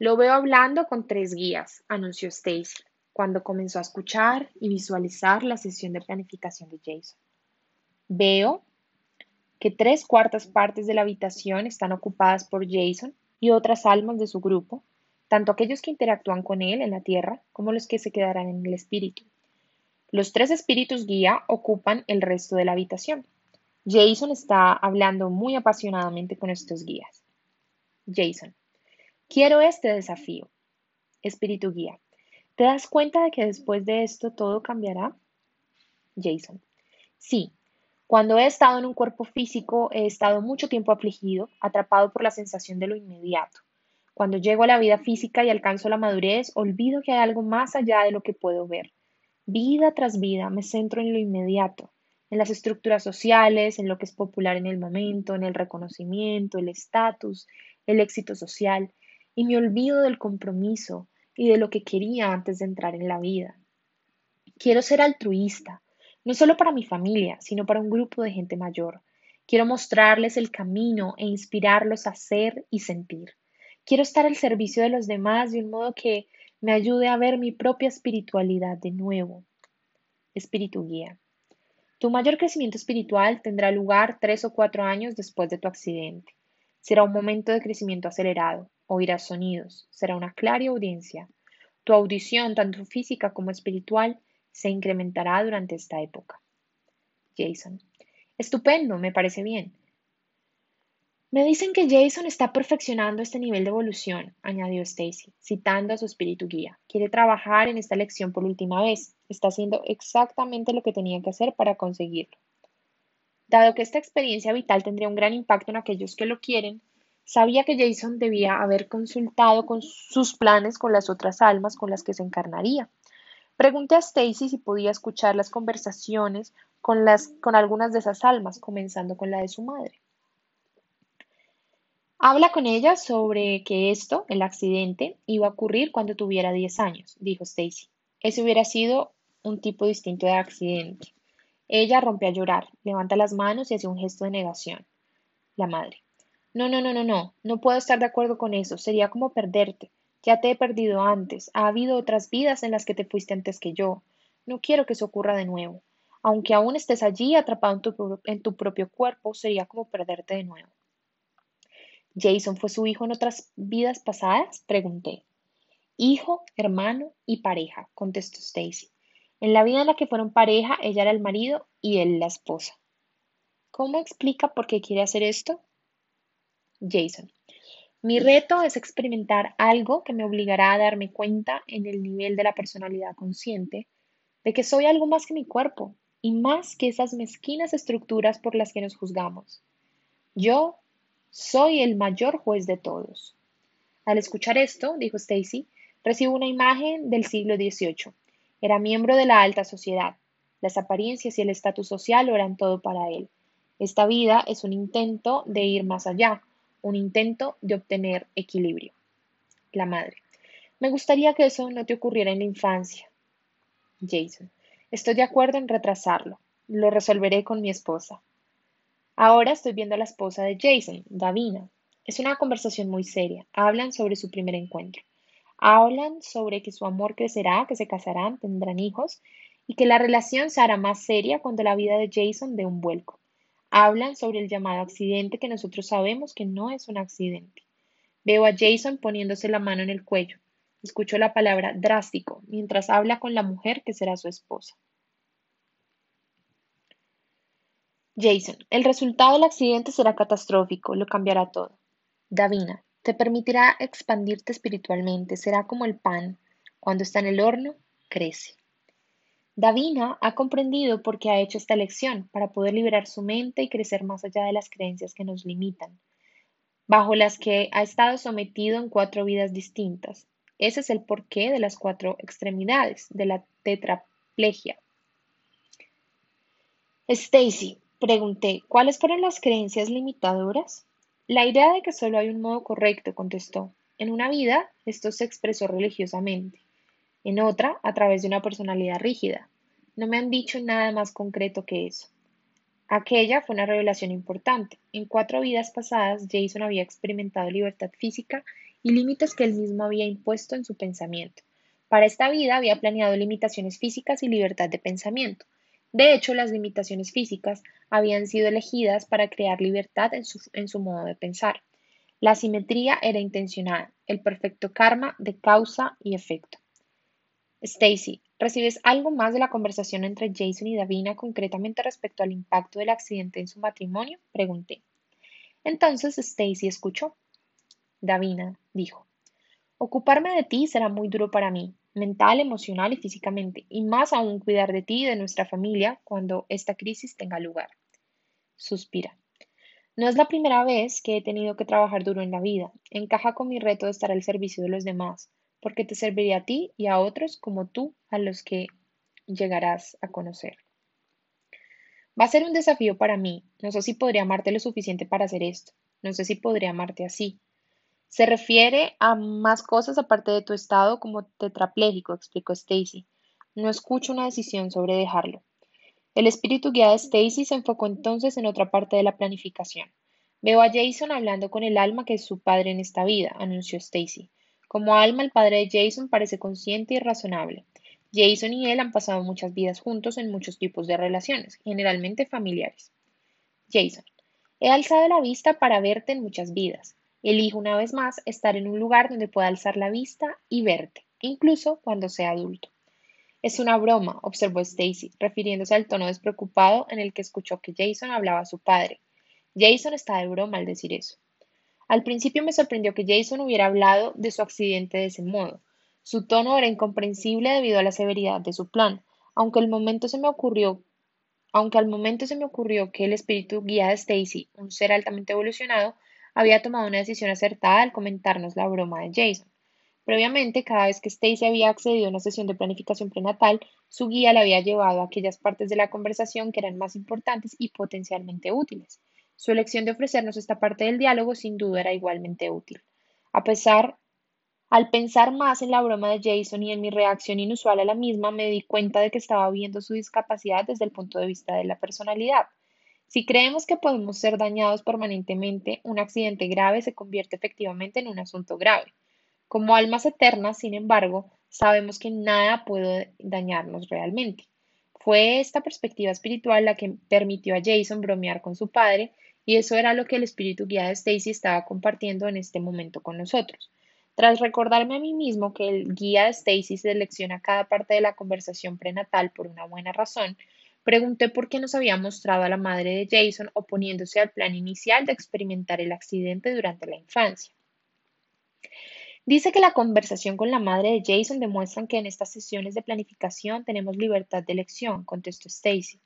Lo veo hablando con tres guías, anunció Stacy, cuando comenzó a escuchar y visualizar la sesión de planificación de Jason. Veo que tres cuartas partes de la habitación están ocupadas por Jason y otras almas de su grupo, tanto aquellos que interactúan con él en la tierra como los que se quedarán en el espíritu. Los tres espíritus guía ocupan el resto de la habitación. Jason está hablando muy apasionadamente con estos guías. Jason, quiero este desafío. Espíritu guía, ¿te das cuenta de que después de esto todo cambiará? Jason, sí, cuando he estado en un cuerpo físico, he estado mucho tiempo afligido, atrapado por la sensación de lo inmediato. Cuando llego a la vida física y alcanzo la madurez, olvido que hay algo más allá de lo que puedo ver. Vida tras vida me centro en lo inmediato, en las estructuras sociales, en lo que es popular en el momento, en el reconocimiento, el estatus, el éxito social, y me olvido del compromiso y de lo que quería antes de entrar en la vida. Quiero ser altruista, no solo para mi familia, sino para un grupo de gente mayor. Quiero mostrarles el camino e inspirarlos a ser y sentir. Quiero estar al servicio de los demás de un modo que me ayude a ver mi propia espiritualidad de nuevo. Espíritu guía. Tu mayor crecimiento espiritual tendrá lugar tres o cuatro años después de tu accidente. Será un momento de crecimiento acelerado. Oirás sonidos. Será una clara audiencia. Tu audición, tanto física como espiritual, se incrementará durante esta época. Jason. Estupendo, me parece bien. Me dicen que Jason está perfeccionando este nivel de evolución, añadió Stacy, citando a su espíritu guía. Quiere trabajar en esta lección por última vez. Está haciendo exactamente lo que tenía que hacer para conseguirlo. Dado que esta experiencia vital tendría un gran impacto en aquellos que lo quieren, sabía que Jason debía haber consultado con sus planes con las otras almas con las que se encarnaría. Pregunté a Stacy si podía escuchar las conversaciones con, las, con algunas de esas almas, comenzando con la de su madre. Habla con ella sobre que esto, el accidente, iba a ocurrir cuando tuviera 10 años, dijo Stacy. Ese hubiera sido un tipo distinto de accidente. Ella rompe a llorar, levanta las manos y hace un gesto de negación. La madre. No, no, no, no, no. No puedo estar de acuerdo con eso. Sería como perderte. Ya te he perdido antes. Ha habido otras vidas en las que te fuiste antes que yo. No quiero que eso ocurra de nuevo. Aunque aún estés allí atrapado en tu, en tu propio cuerpo, sería como perderte de nuevo. ¿Jason fue su hijo en otras vidas pasadas? Pregunté. Hijo, hermano y pareja, contestó Stacy. En la vida en la que fueron pareja, ella era el marido y él la esposa. ¿Cómo explica por qué quiere hacer esto? Jason. Mi reto es experimentar algo que me obligará a darme cuenta en el nivel de la personalidad consciente de que soy algo más que mi cuerpo y más que esas mezquinas estructuras por las que nos juzgamos. Yo soy el mayor juez de todos. Al escuchar esto, dijo Stacy, recibo una imagen del siglo XVIII. Era miembro de la alta sociedad. Las apariencias y el estatus social lo eran todo para él. Esta vida es un intento de ir más allá, un intento de obtener equilibrio. La madre. Me gustaría que eso no te ocurriera en la infancia. Jason. Estoy de acuerdo en retrasarlo. Lo resolveré con mi esposa. Ahora estoy viendo a la esposa de Jason, Davina. Es una conversación muy seria. Hablan sobre su primer encuentro. Hablan sobre que su amor crecerá, que se casarán, tendrán hijos y que la relación se hará más seria cuando la vida de Jason dé un vuelco. Hablan sobre el llamado accidente que nosotros sabemos que no es un accidente. Veo a Jason poniéndose la mano en el cuello. Escucho la palabra drástico mientras habla con la mujer que será su esposa. Jason, el resultado del accidente será catastrófico, lo cambiará todo. Davina, te permitirá expandirte espiritualmente, será como el pan, cuando está en el horno, crece. Davina ha comprendido por qué ha hecho esta elección, para poder liberar su mente y crecer más allá de las creencias que nos limitan, bajo las que ha estado sometido en cuatro vidas distintas. Ese es el porqué de las cuatro extremidades, de la tetraplegia. Stacy, Pregunté, ¿cuáles fueron las creencias limitadoras? La idea de que solo hay un modo correcto, contestó. En una vida, esto se expresó religiosamente. En otra, a través de una personalidad rígida. No me han dicho nada más concreto que eso. Aquella fue una revelación importante. En cuatro vidas pasadas, Jason había experimentado libertad física y límites que él mismo había impuesto en su pensamiento. Para esta vida había planeado limitaciones físicas y libertad de pensamiento. De hecho, las limitaciones físicas habían sido elegidas para crear libertad en su, modo de pensar. La simetría era intencionada, el perfecto karma de causa y efecto. Stacy, ¿recibes algo más de la conversación entre Jason y Davina concretamente respecto al impacto del accidente en su matrimonio? Pregunté. Entonces Stacy escuchó. Davina dijo, Ocuparme de ti será muy duro para mí mental, emocional y físicamente, y más aún cuidar de ti y de nuestra familia cuando esta crisis tenga lugar. Suspira. No es la primera vez que he tenido que trabajar duro en la vida. Encaja con mi reto de estar al servicio de los demás, porque te serviría a ti y a otros como tú a los que llegarás a conocer. Va a ser un desafío para mí. No sé si podría amarte lo suficiente para hacer esto. No sé si podría amarte así. Se refiere a más cosas aparte de tu estado como tetrapléjico, explicó Stacy. No escucho una decisión sobre dejarlo. El espíritu guía de Stacy se enfocó entonces en otra parte de la planificación. Veo a Jason hablando con el alma que es su padre en esta vida, anunció Stacy. Como alma, el padre de Jason parece consciente y razonable. Jason y él han pasado muchas vidas juntos en muchos tipos de relaciones, generalmente familiares. Jason. He alzado la vista para verte en muchas vidas. Elijo una vez más estar en un lugar donde pueda alzar la vista y verte, incluso cuando sea adulto. Es una broma, observó Stacy, refiriéndose al tono despreocupado en el que escuchó que Jason hablaba a su padre. Jason está de broma al decir eso. Al principio me sorprendió que Jason hubiera hablado de su accidente de ese modo. Su tono era incomprensible debido a la severidad de su plan, aunque, el momento se me ocurrió, aunque al momento se me ocurrió que el espíritu guía de Stacy, un ser altamente evolucionado, había tomado una decisión acertada al comentarnos la broma de Jason. Previamente, cada vez que Stacy había accedido a una sesión de planificación prenatal, su guía le había llevado a aquellas partes de la conversación que eran más importantes y potencialmente útiles. Su elección de ofrecernos esta parte del diálogo sin duda era igualmente útil. A pesar, al pensar más en la broma de Jason y en mi reacción inusual a la misma, me di cuenta de que estaba viendo su discapacidad desde el punto de vista de la personalidad. Si creemos que podemos ser dañados permanentemente, un accidente grave se convierte efectivamente en un asunto grave. Como almas eternas, sin embargo, sabemos que nada puede dañarnos realmente. Fue esta perspectiva espiritual la que permitió a Jason bromear con su padre, y eso era lo que el espíritu guía de Stacy estaba compartiendo en este momento con nosotros. Tras recordarme a mí mismo que el guía de Stacy selecciona cada parte de la conversación prenatal por una buena razón, pregunté por qué nos había mostrado a la madre de Jason oponiéndose al plan inicial de experimentar el accidente durante la infancia. Dice que la conversación con la madre de Jason demuestran que en estas sesiones de planificación tenemos libertad de elección, contestó Stacy.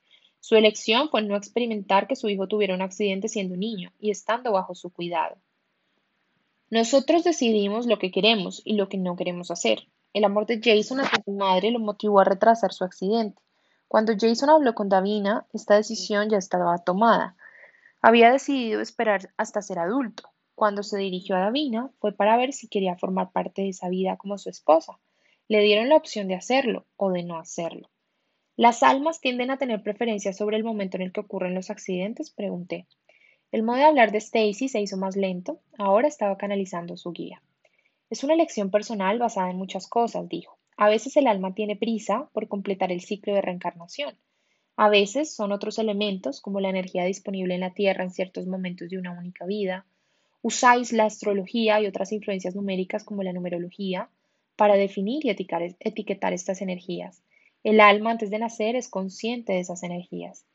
Su elección fue no experimentar que su hijo tuviera un accidente siendo niño y estando bajo su cuidado. Nosotros decidimos lo que queremos y lo que no queremos hacer. El amor de Jason hacia su madre lo motivó a retrasar su accidente. Cuando Jason habló con Davina, esta decisión ya estaba tomada. Había decidido esperar hasta ser adulto. Cuando se dirigió a Davina fue para ver si quería formar parte de esa vida como su esposa. Le dieron la opción de hacerlo o de no hacerlo. ¿Las almas tienden a tener preferencia sobre el momento en el que ocurren los accidentes? pregunté. El modo de hablar de Stacy se hizo más lento. Ahora estaba canalizando su guía. Es una elección personal basada en muchas cosas, dijo. A veces el alma tiene prisa por completar el ciclo de reencarnación. A veces son otros elementos, como la energía disponible en la Tierra en ciertos momentos de una única vida, Usáis la astrología y otras influencias numéricas como la numerología para definir y etiquetar estas energías. El alma antes de nacer es consciente de esas energías.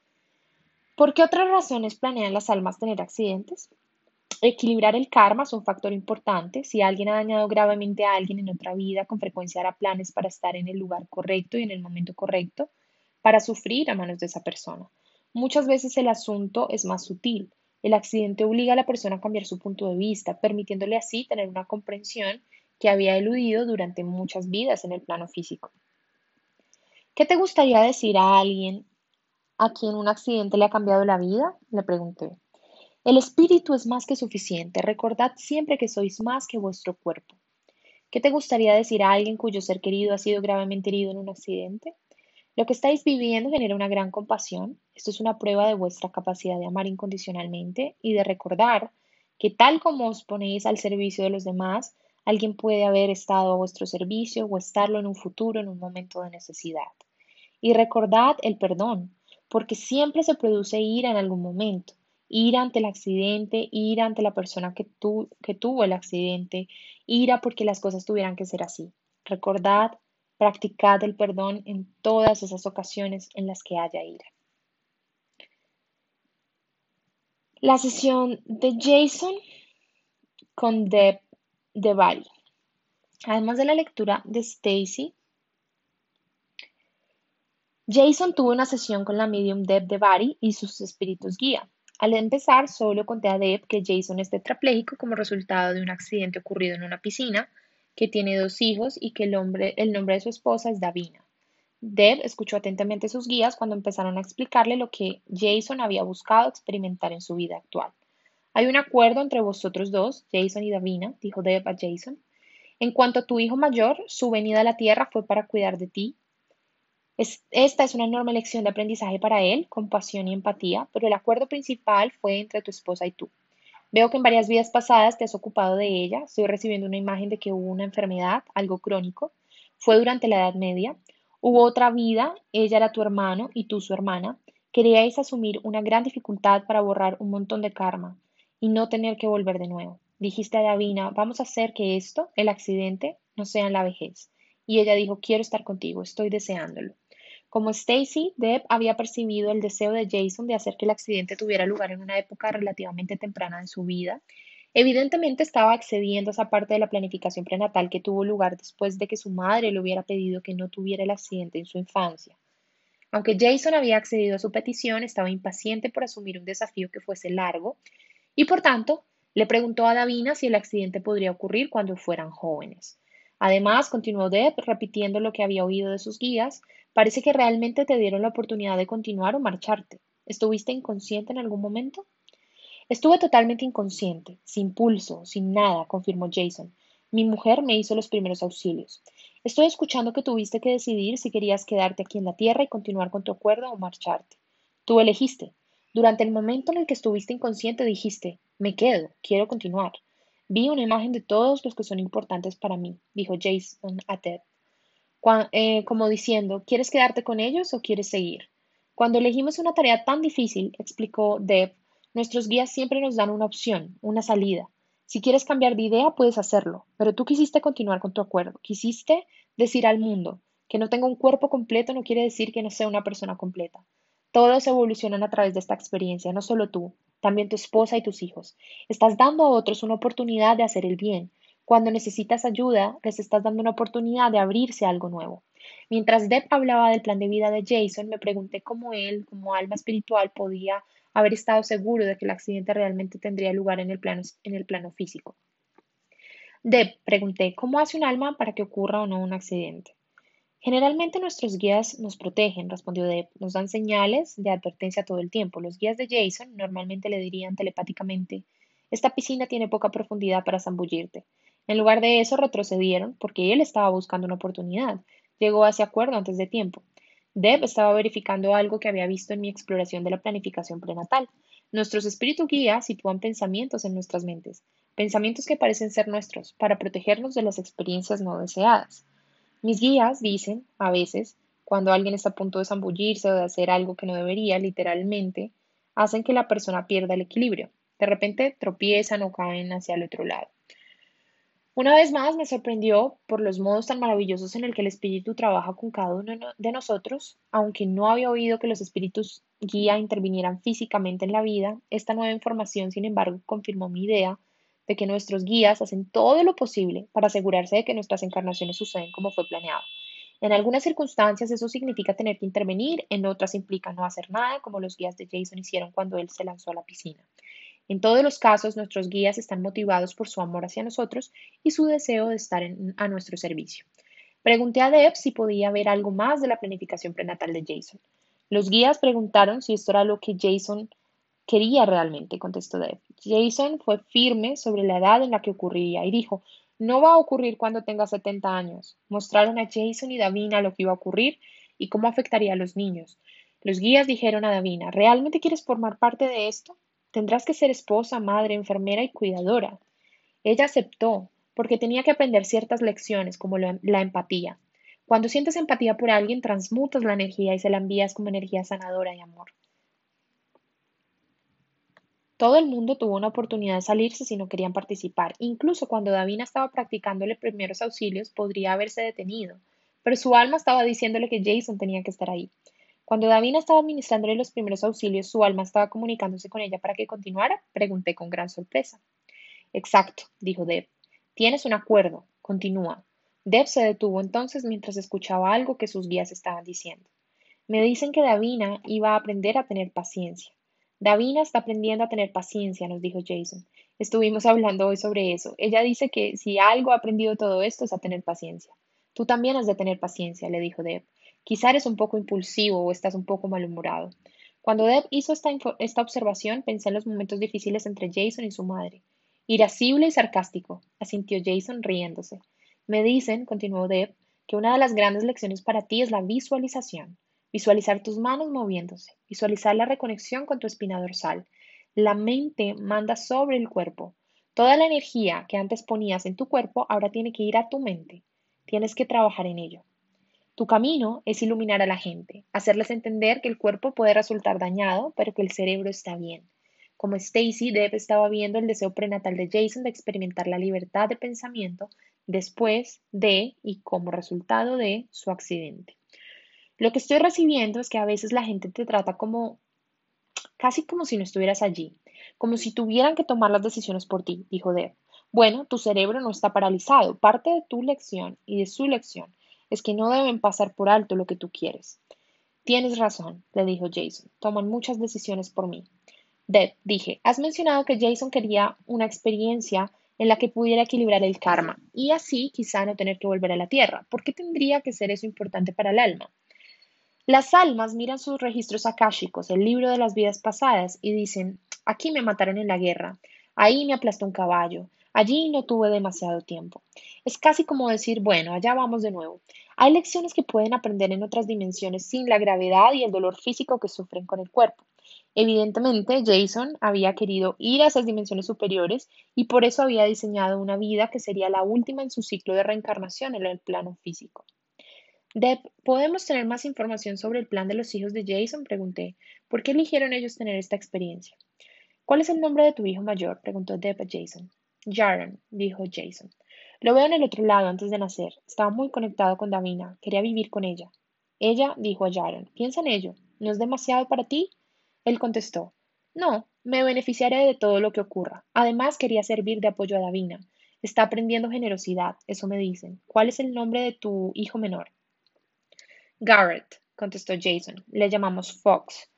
¿Por qué otras razones planean las almas tener accidentes? Equilibrar el karma es un factor importante. Si alguien ha dañado gravemente a alguien en otra vida, con frecuencia hará planes para estar en el lugar correcto y en el momento correcto, para sufrir a manos de esa persona. Muchas veces el asunto es más sutil. El accidente obliga a la persona a cambiar su punto de vista, permitiéndole así tener una comprensión que había eludido durante muchas vidas en el plano físico. ¿Qué te gustaría decir a alguien a quien un accidente le ha cambiado la vida? Le pregunté. El espíritu es más que suficiente. Recordad siempre que sois más que vuestro cuerpo. ¿Qué te gustaría decir a alguien cuyo ser querido ha sido gravemente herido en un accidente? Lo que estáis viviendo genera una gran compasión. Esto es una prueba de vuestra capacidad de amar incondicionalmente y de recordar que tal como os ponéis al servicio de los demás, alguien puede haber estado a vuestro servicio o estarlo en un futuro en un momento de necesidad. Y recordad el perdón, porque siempre se produce ira en algún momento. Ira ante el accidente, ira ante la persona que, que tuvo el accidente, ira porque las cosas tuvieran que ser así. Recordad Practicad el perdón en todas esas ocasiones en las que haya ira. La sesión de Jason con Deb de Bari. Además de la lectura de Stacy, Jason tuvo una sesión con la medium Deb de Bari y sus espíritus guía. Al empezar, solo conté a Deb que Jason es tetrapléjico como resultado de un accidente ocurrido en una piscina que tiene dos hijos y que el, nombre de su esposa es Davina. Deb escuchó atentamente sus guías cuando empezaron a explicarle lo que Jason había buscado experimentar en su vida actual. Hay un acuerdo entre vosotros dos, Jason y Davina, dijo Deb a Jason. En cuanto a tu hijo mayor, su venida a la tierra fue para cuidar de ti. Esta es una enorme lección de aprendizaje para él, compasión y empatía, pero el acuerdo principal fue entre tu esposa y tú. Veo que en varias vidas pasadas te has ocupado de ella. Estoy recibiendo una imagen de que hubo una enfermedad, algo crónico. Fue durante la Edad Media. Hubo otra vida, ella era tu hermano y tú su hermana. Queríais asumir una gran dificultad para borrar un montón de karma y no tener que volver de nuevo. Dijiste a Davina, vamos a hacer que esto, el accidente, no sea en la vejez. Y ella dijo, quiero estar contigo, estoy deseándolo. Como Stacy, Deb había percibido el deseo de Jason de hacer que el accidente tuviera lugar en una época relativamente temprana de su vida. Evidentemente estaba accediendo a esa parte de la planificación prenatal que tuvo lugar después de que su madre le hubiera pedido que no tuviera el accidente en su infancia. Aunque Jason había accedido a su petición, estaba impaciente por asumir un desafío que fuese largo y por tanto le preguntó a Davina si el accidente podría ocurrir cuando fueran jóvenes. Además, continuó Deb repitiendo lo que había oído de sus guías, parece que realmente te dieron la oportunidad de continuar o marcharte. ¿Estuviste inconsciente en algún momento? Estuve totalmente inconsciente, sin pulso, sin nada, confirmó Jason. Mi mujer me hizo los primeros auxilios. Estoy escuchando que tuviste que decidir si querías quedarte aquí en la Tierra y continuar con tu acuerdo o marcharte. Tú elegiste. Durante el momento en el que estuviste inconsciente dijiste, me quedo, quiero continuar. Vi una imagen de todos los que son importantes para mí, dijo Jason a Ted, eh, como diciendo, ¿quieres quedarte con ellos o quieres seguir? Cuando elegimos una tarea tan difícil, explicó Deb, nuestros guías siempre nos dan una opción, una salida. Si quieres cambiar de idea, puedes hacerlo, pero tú quisiste continuar con tu acuerdo, quisiste decir al mundo que no tengo un cuerpo completo no quiere decir que no sea una persona completa. Todos evolucionan a través de esta experiencia, no solo tú, también tu esposa y tus hijos. Estás dando a otros una oportunidad de hacer el bien. Cuando necesitas ayuda, les estás dando una oportunidad de abrirse a algo nuevo. Mientras Deb hablaba del plan de vida de Jason, me pregunté cómo él, como alma espiritual, podía haber estado seguro de que el accidente realmente tendría lugar en el plano, en el plano físico. Deb, pregunté, ¿cómo hace un alma para que ocurra o no un accidente? Generalmente nuestros guías nos protegen, respondió Deb. Nos dan señales de advertencia todo el tiempo. Los guías de Jason normalmente le dirían telepáticamente, esta piscina tiene poca profundidad para zambullirte. En lugar de eso retrocedieron porque él estaba buscando una oportunidad. Llegó a ese acuerdo antes de tiempo. Deb estaba verificando algo que había visto en mi exploración de la planificación prenatal. Nuestros espíritus guías sitúan pensamientos en nuestras mentes, pensamientos que parecen ser nuestros, para protegernos de las experiencias no deseadas. Mis guías dicen, a veces, cuando alguien está a punto de zambullirse o de hacer algo que no debería, literalmente, hacen que la persona pierda el equilibrio. De repente tropiezan o caen hacia el otro lado. Una vez más me sorprendió por los modos tan maravillosos en el que el espíritu trabaja con cada uno de nosotros, aunque no había oído que los espíritus guía intervinieran físicamente en la vida, esta nueva información, sin embargo, confirmó mi idea de que nuestros guías hacen todo lo posible para asegurarse de que nuestras encarnaciones suceden como fue planeado. En algunas circunstancias eso significa tener que intervenir, en otras implica no hacer nada, como los guías de Jason hicieron cuando él se lanzó a la piscina. En todos los casos, nuestros guías están motivados por su amor hacia nosotros y su deseo de estar a nuestro servicio. Pregunté a Deb si podía ver algo más de la planificación prenatal de Jason. Los guías preguntaron si esto era lo que Jason quería realmente, contestó Deb. Jason fue firme sobre la edad en la que ocurriría y dijo, no va a ocurrir cuando tenga 70 años. Mostraron a Jason y Davina lo que iba a ocurrir y cómo afectaría a los niños. Los guías dijeron a Davina, ¿realmente quieres formar parte de esto? Tendrás que ser esposa, madre, enfermera y cuidadora. Ella aceptó, porque tenía que aprender ciertas lecciones, como la, la empatía. Cuando sientes empatía por alguien, transmutas la energía y se la envías como energía sanadora y amor. Todo el mundo tuvo una oportunidad de salirse si no querían participar. Incluso cuando Davina estaba practicándole primeros auxilios, podría haberse detenido, pero su alma estaba diciéndole que Jason tenía que estar ahí. Cuando Davina estaba administrándole los primeros auxilios, su alma estaba comunicándose con ella para que continuara, pregunté con gran sorpresa. Exacto, dijo Deb. Tienes un acuerdo. Continúa. Deb se detuvo entonces mientras escuchaba algo que sus guías estaban diciendo. Me dicen que Davina iba a aprender a tener paciencia. Davina está aprendiendo a tener paciencia, nos dijo Jason. Estuvimos hablando hoy sobre eso. Ella dice que si algo ha aprendido todo esto es a tener paciencia. Tú también has de tener paciencia, le dijo Deb. Quizá eres un poco impulsivo o estás un poco malhumorado. Cuando Deb hizo esta, esta observación, pensé en los momentos difíciles entre Jason y su madre. Irascible y sarcástico, asintió Jason riéndose. Me dicen, continuó Deb, que una de las grandes lecciones para ti es la visualización. Visualizar tus manos moviéndose, visualizar la reconexión con tu espina dorsal. La mente manda sobre el cuerpo. Toda la energía que antes ponías en tu cuerpo ahora tiene que ir a tu mente. Tienes que trabajar en ello. Tu camino es iluminar a la gente, hacerles entender que el cuerpo puede resultar dañado, pero que el cerebro está bien. Como Stacy, Deb estaba viendo el deseo prenatal de Jason de experimentar la libertad de pensamiento después de y como resultado de su accidente. Lo que estoy recibiendo es que a veces la gente te trata como casi como si no estuvieras allí, como si tuvieran que tomar las decisiones por ti, dijo Deb. Bueno, tu cerebro no está paralizado. Parte de tu lección y de su lección es que no deben pasar por alto lo que tú quieres. Tienes razón, le dijo Jason. Toman muchas decisiones por mí. Deb, dije, has mencionado que Jason quería una experiencia en la que pudiera equilibrar el karma y así quizá no tener que volver a la tierra. ¿Por qué tendría que ser eso importante para el alma? Las almas miran sus registros akáshicos, el libro de las vidas pasadas, y dicen, aquí me mataron en la guerra, ahí me aplastó un caballo, allí no tuve demasiado tiempo. Es casi como decir, bueno, allá vamos de nuevo. Hay lecciones que pueden aprender en otras dimensiones sin la gravedad y el dolor físico que sufren con el cuerpo. Evidentemente, Jason había querido ir a esas dimensiones superiores y por eso había diseñado una vida que sería la última en su ciclo de reencarnación en el plano físico. Deb, ¿podemos tener más información sobre el plan de los hijos de Jason? Pregunté. ¿Por qué eligieron ellos tener esta experiencia? ¿Cuál es el nombre de tu hijo mayor? Preguntó Deb a Jason. Jaron, dijo Jason. Lo veo en el otro lado antes de nacer. Estaba muy conectado con Davina. Quería vivir con ella. Ella dijo a Jaron, piensa en ello. ¿No es demasiado para ti? Él contestó, No, me beneficiaré de todo lo que ocurra. Además, quería servir de apoyo a Davina. Está aprendiendo generosidad, eso me dicen. ¿Cuál es el nombre de tu hijo menor? Garrett, contestó Jason. Le llamamos Fox.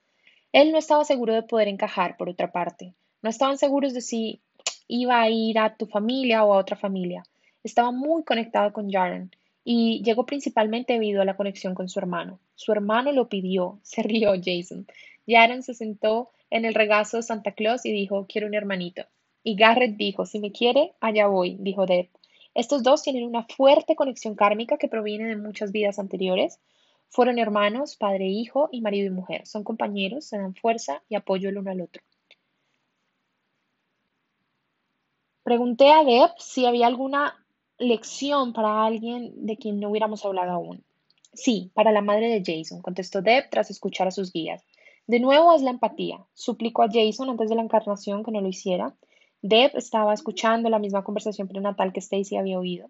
Él no estaba seguro de poder encajar, por otra parte. No estaban seguros de si iba a ir a tu familia o a otra familia. Estaba muy conectado con Jaron y llegó principalmente debido a la conexión con su hermano. Su hermano lo pidió, se rió Jason. Jaron se sentó en el regazo de Santa Claus y dijo, quiero un hermanito. Y Garrett dijo, si me quiere, allá voy, dijo Deb. Estos dos tienen una fuerte conexión kármica que proviene de muchas vidas anteriores. Fueron hermanos, padre e hijo y marido y mujer. Son compañeros, se dan fuerza y apoyo el uno al otro. Pregunté a Deb si había alguna lección para alguien de quien no hubiéramos hablado aún. Sí, para la madre de Jason, contestó Deb tras escuchar a sus guías. De nuevo es la empatía. Suplicó a Jason antes de la encarnación que no lo hiciera. Deb estaba escuchando la misma conversación prenatal que Stacy había oído.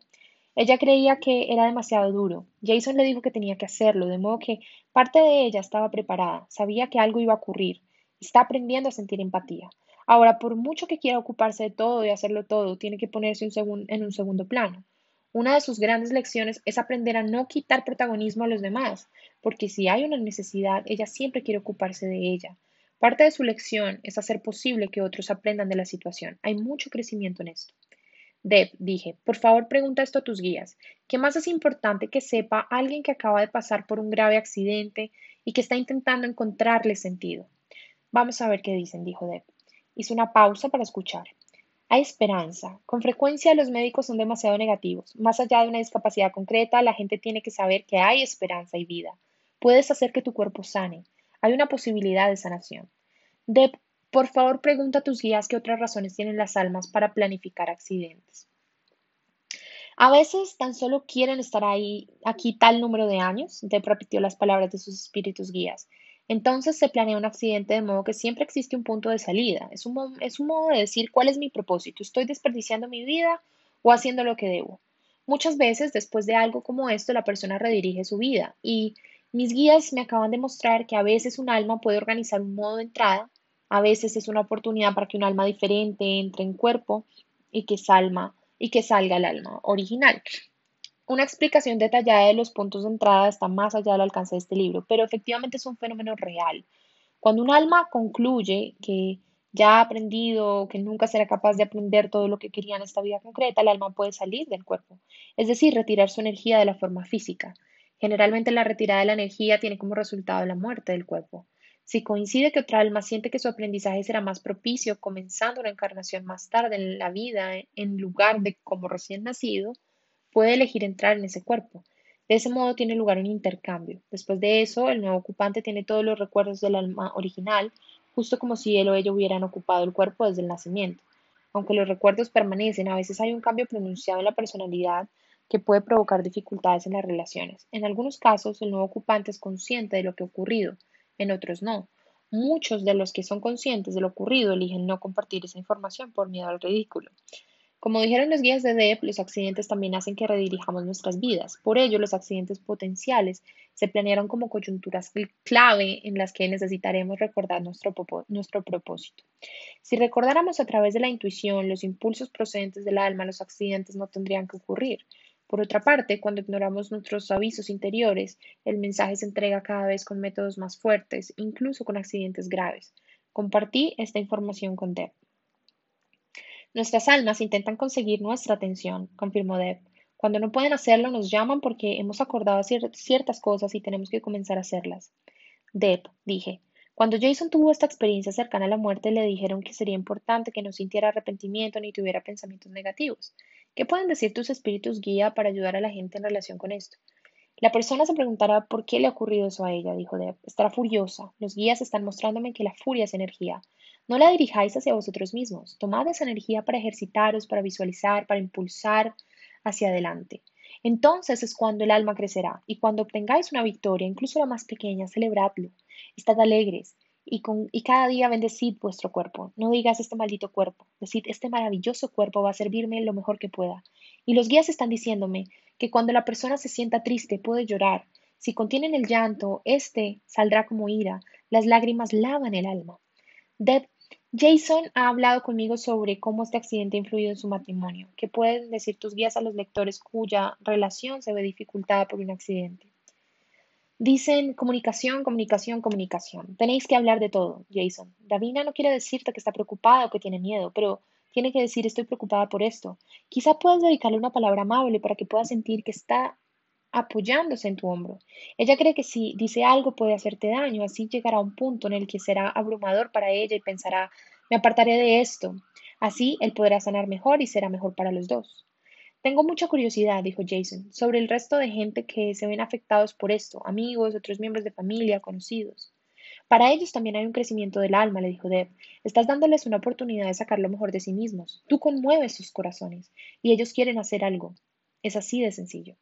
Ella creía que era demasiado duro. Jason le dijo que tenía que hacerlo, de modo que parte de ella estaba preparada, sabía que algo iba a ocurrir. Está aprendiendo a sentir empatía. Ahora, por mucho que quiera ocuparse de todo y hacerlo todo, tiene que ponerse en un segundo plano. Una de sus grandes lecciones es aprender a no quitar protagonismo a los demás, porque si hay una necesidad, ella siempre quiere ocuparse de ella. Parte de su lección es hacer posible que otros aprendan de la situación. Hay mucho crecimiento en esto. Deb, dije, por favor pregunta esto a tus guías. ¿Qué más es importante que sepa alguien que acaba de pasar por un grave accidente y que está intentando encontrarle sentido? Vamos a ver qué dicen, dijo Deb. Hizo una pausa para escuchar. Hay esperanza. Con frecuencia los médicos son demasiado negativos. Más allá de una discapacidad concreta, la gente tiene que saber que hay esperanza y vida. Puedes hacer que tu cuerpo sane. Hay una posibilidad de sanación. Deb, por favor, pregunta a tus guías qué otras razones tienen las almas para planificar accidentes. A veces tan solo quieren estar ahí, aquí tal número de años, repitió las palabras de sus espíritus guías. Entonces se planea un accidente de modo que siempre existe un punto de salida. Es un, es un modo de decir cuál es mi propósito. ¿Estoy desperdiciando mi vida o haciendo lo que debo? Muchas veces después de algo como esto la persona redirige su vida y mis guías me acaban de mostrar que a veces un alma puede organizar un modo de entrada, a veces es una oportunidad para que un alma diferente entre en cuerpo y que, salma, y que salga el alma original. Una explicación detallada de los puntos de entrada está más allá del alcance de este libro, pero efectivamente es un fenómeno real. Cuando un alma concluye que ya ha aprendido, que nunca será capaz de aprender todo lo que quería en esta vida concreta, el alma puede salir del cuerpo, es decir, retirar su energía de la forma física. Generalmente la retirada de la energía tiene como resultado la muerte del cuerpo. Si coincide que otra alma siente que su aprendizaje será más propicio, comenzando una encarnación más tarde en la vida, en lugar de como recién nacido, puede elegir entrar en ese cuerpo. De ese modo tiene lugar un intercambio. Después de eso, el nuevo ocupante tiene todos los recuerdos del alma original, justo como si él o ella hubieran ocupado el cuerpo desde el nacimiento. Aunque los recuerdos permanecen, a veces hay un cambio pronunciado en la personalidad, que puede provocar dificultades en las relaciones. En algunos casos, el nuevo ocupante es consciente de lo que ha ocurrido, en otros no. Muchos de los que son conscientes de lo ocurrido eligen no compartir esa información por miedo al ridículo. Como dijeron los guías de DEP, los accidentes también hacen que redirijamos nuestras vidas. Por ello, los accidentes potenciales se planearon como coyunturas clave en las que necesitaremos recordar nuestro, nuestro propósito. Si recordáramos a través de la intuición los impulsos procedentes del alma, los accidentes no tendrían que ocurrir. Por otra parte, cuando ignoramos nuestros avisos interiores, el mensaje se entrega cada vez con métodos más fuertes, incluso con accidentes graves. Compartí esta información con Deb. Nuestras almas intentan conseguir nuestra atención, confirmó Deb. Cuando no pueden hacerlo, nos llaman porque hemos acordado ciertas cosas y tenemos que comenzar a hacerlas. Deb, dije. Cuando Jason tuvo esta experiencia cercana a la muerte, le dijeron que sería importante que no sintiera arrepentimiento ni tuviera pensamientos negativos. ¿Qué pueden decir tus espíritus guía para ayudar a la gente en relación con esto? La persona se preguntará por qué le ha ocurrido eso a ella, dijo Deb. Estará furiosa. Los guías están mostrándome que la furia es energía. No la dirijáis hacia vosotros mismos. Tomad esa energía para ejercitaros, para visualizar, para impulsar hacia adelante. Entonces es cuando el alma crecerá, y cuando obtengáis una victoria, incluso la más pequeña, celebradlo. Estad alegres, y, con, y, cada día bendecid vuestro cuerpo. No digas este maldito cuerpo, decid este maravilloso cuerpo va a servirme lo mejor que pueda. Y los guías están diciéndome que cuando la persona se sienta triste puede llorar. Si contienen el llanto, este saldrá como ira. Las lágrimas lavan el alma. Deb Jason ha hablado conmigo sobre cómo este accidente ha influido en su matrimonio. ¿Qué pueden decir tus guías a los lectores cuya relación se ve dificultada por un accidente? Dicen comunicación, comunicación, comunicación. Tenéis que hablar de todo, Jason. Davina no quiere decirte que está preocupada o que tiene miedo, pero tiene que decir estoy preocupada por esto. Quizá puedas dedicarle una palabra amable para que pueda sentir que está apoyándose en tu hombro. Ella cree que si dice algo puede hacerte daño, así llegará a un punto en el que será abrumador para ella y pensará, me apartaré de esto. Así él podrá sanar mejor y será mejor para los dos. Tengo mucha curiosidad, dijo Jason, sobre el resto de gente que se ven afectados por esto, amigos, otros miembros de familia, conocidos. Para ellos también hay un crecimiento del alma, le dijo Deb. Estás dándoles una oportunidad de sacar lo mejor de sí mismos. Tú conmueves sus corazones y ellos quieren hacer algo. Es así de sencillo.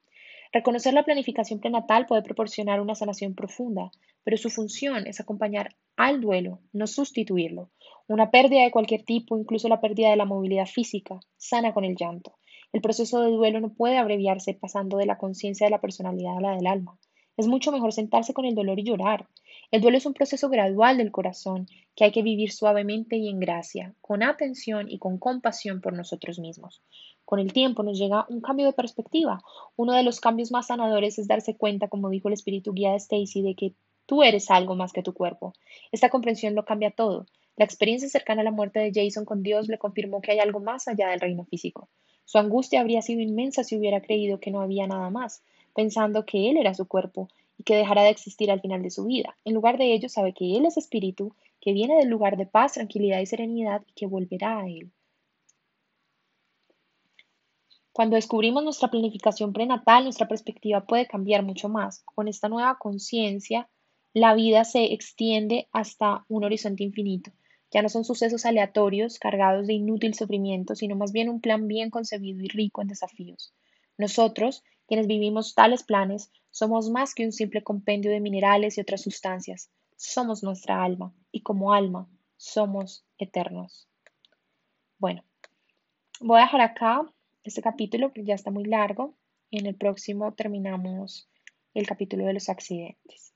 Reconocer la planificación prenatal puede proporcionar una sanación profunda, pero su función es acompañar al duelo, no sustituirlo. Una pérdida de cualquier tipo, incluso la pérdida de la movilidad física, sana con el llanto. El proceso de duelo no puede abreviarse pasando de la conciencia de la personalidad a la del alma. Es mucho mejor sentarse con el dolor y llorar. El duelo es un proceso gradual del corazón que hay que vivir suavemente y en gracia, con atención y con compasión por nosotros mismos. Con el tiempo nos llega un cambio de perspectiva. Uno de los cambios más sanadores es darse cuenta, como dijo el espíritu guía de Stacy, de que tú eres algo más que tu cuerpo. Esta comprensión lo cambia todo. La experiencia cercana a la muerte de Jason con Dios le confirmó que hay algo más allá del reino físico. Su angustia habría sido inmensa si hubiera creído que no había nada más, pensando que él era su cuerpo y que dejará de existir al final de su vida. En lugar de ello, sabe que él es espíritu, que viene del lugar de paz, tranquilidad y serenidad y que volverá a él. Cuando descubrimos nuestra planificación prenatal, nuestra perspectiva puede cambiar mucho más. Con esta nueva conciencia, la vida se extiende hasta un horizonte infinito. Ya no son sucesos aleatorios, cargados de inútil sufrimiento, sino más bien un plan bien concebido y rico en desafíos. Nosotros, quienes vivimos tales planes, somos más que un simple compendio de minerales y otras sustancias. Somos nuestra alma, y como alma, somos eternos. Bueno, voy a dejar acá este capítulo, que ya está muy largo. En el próximo terminamos el capítulo de los accidentes.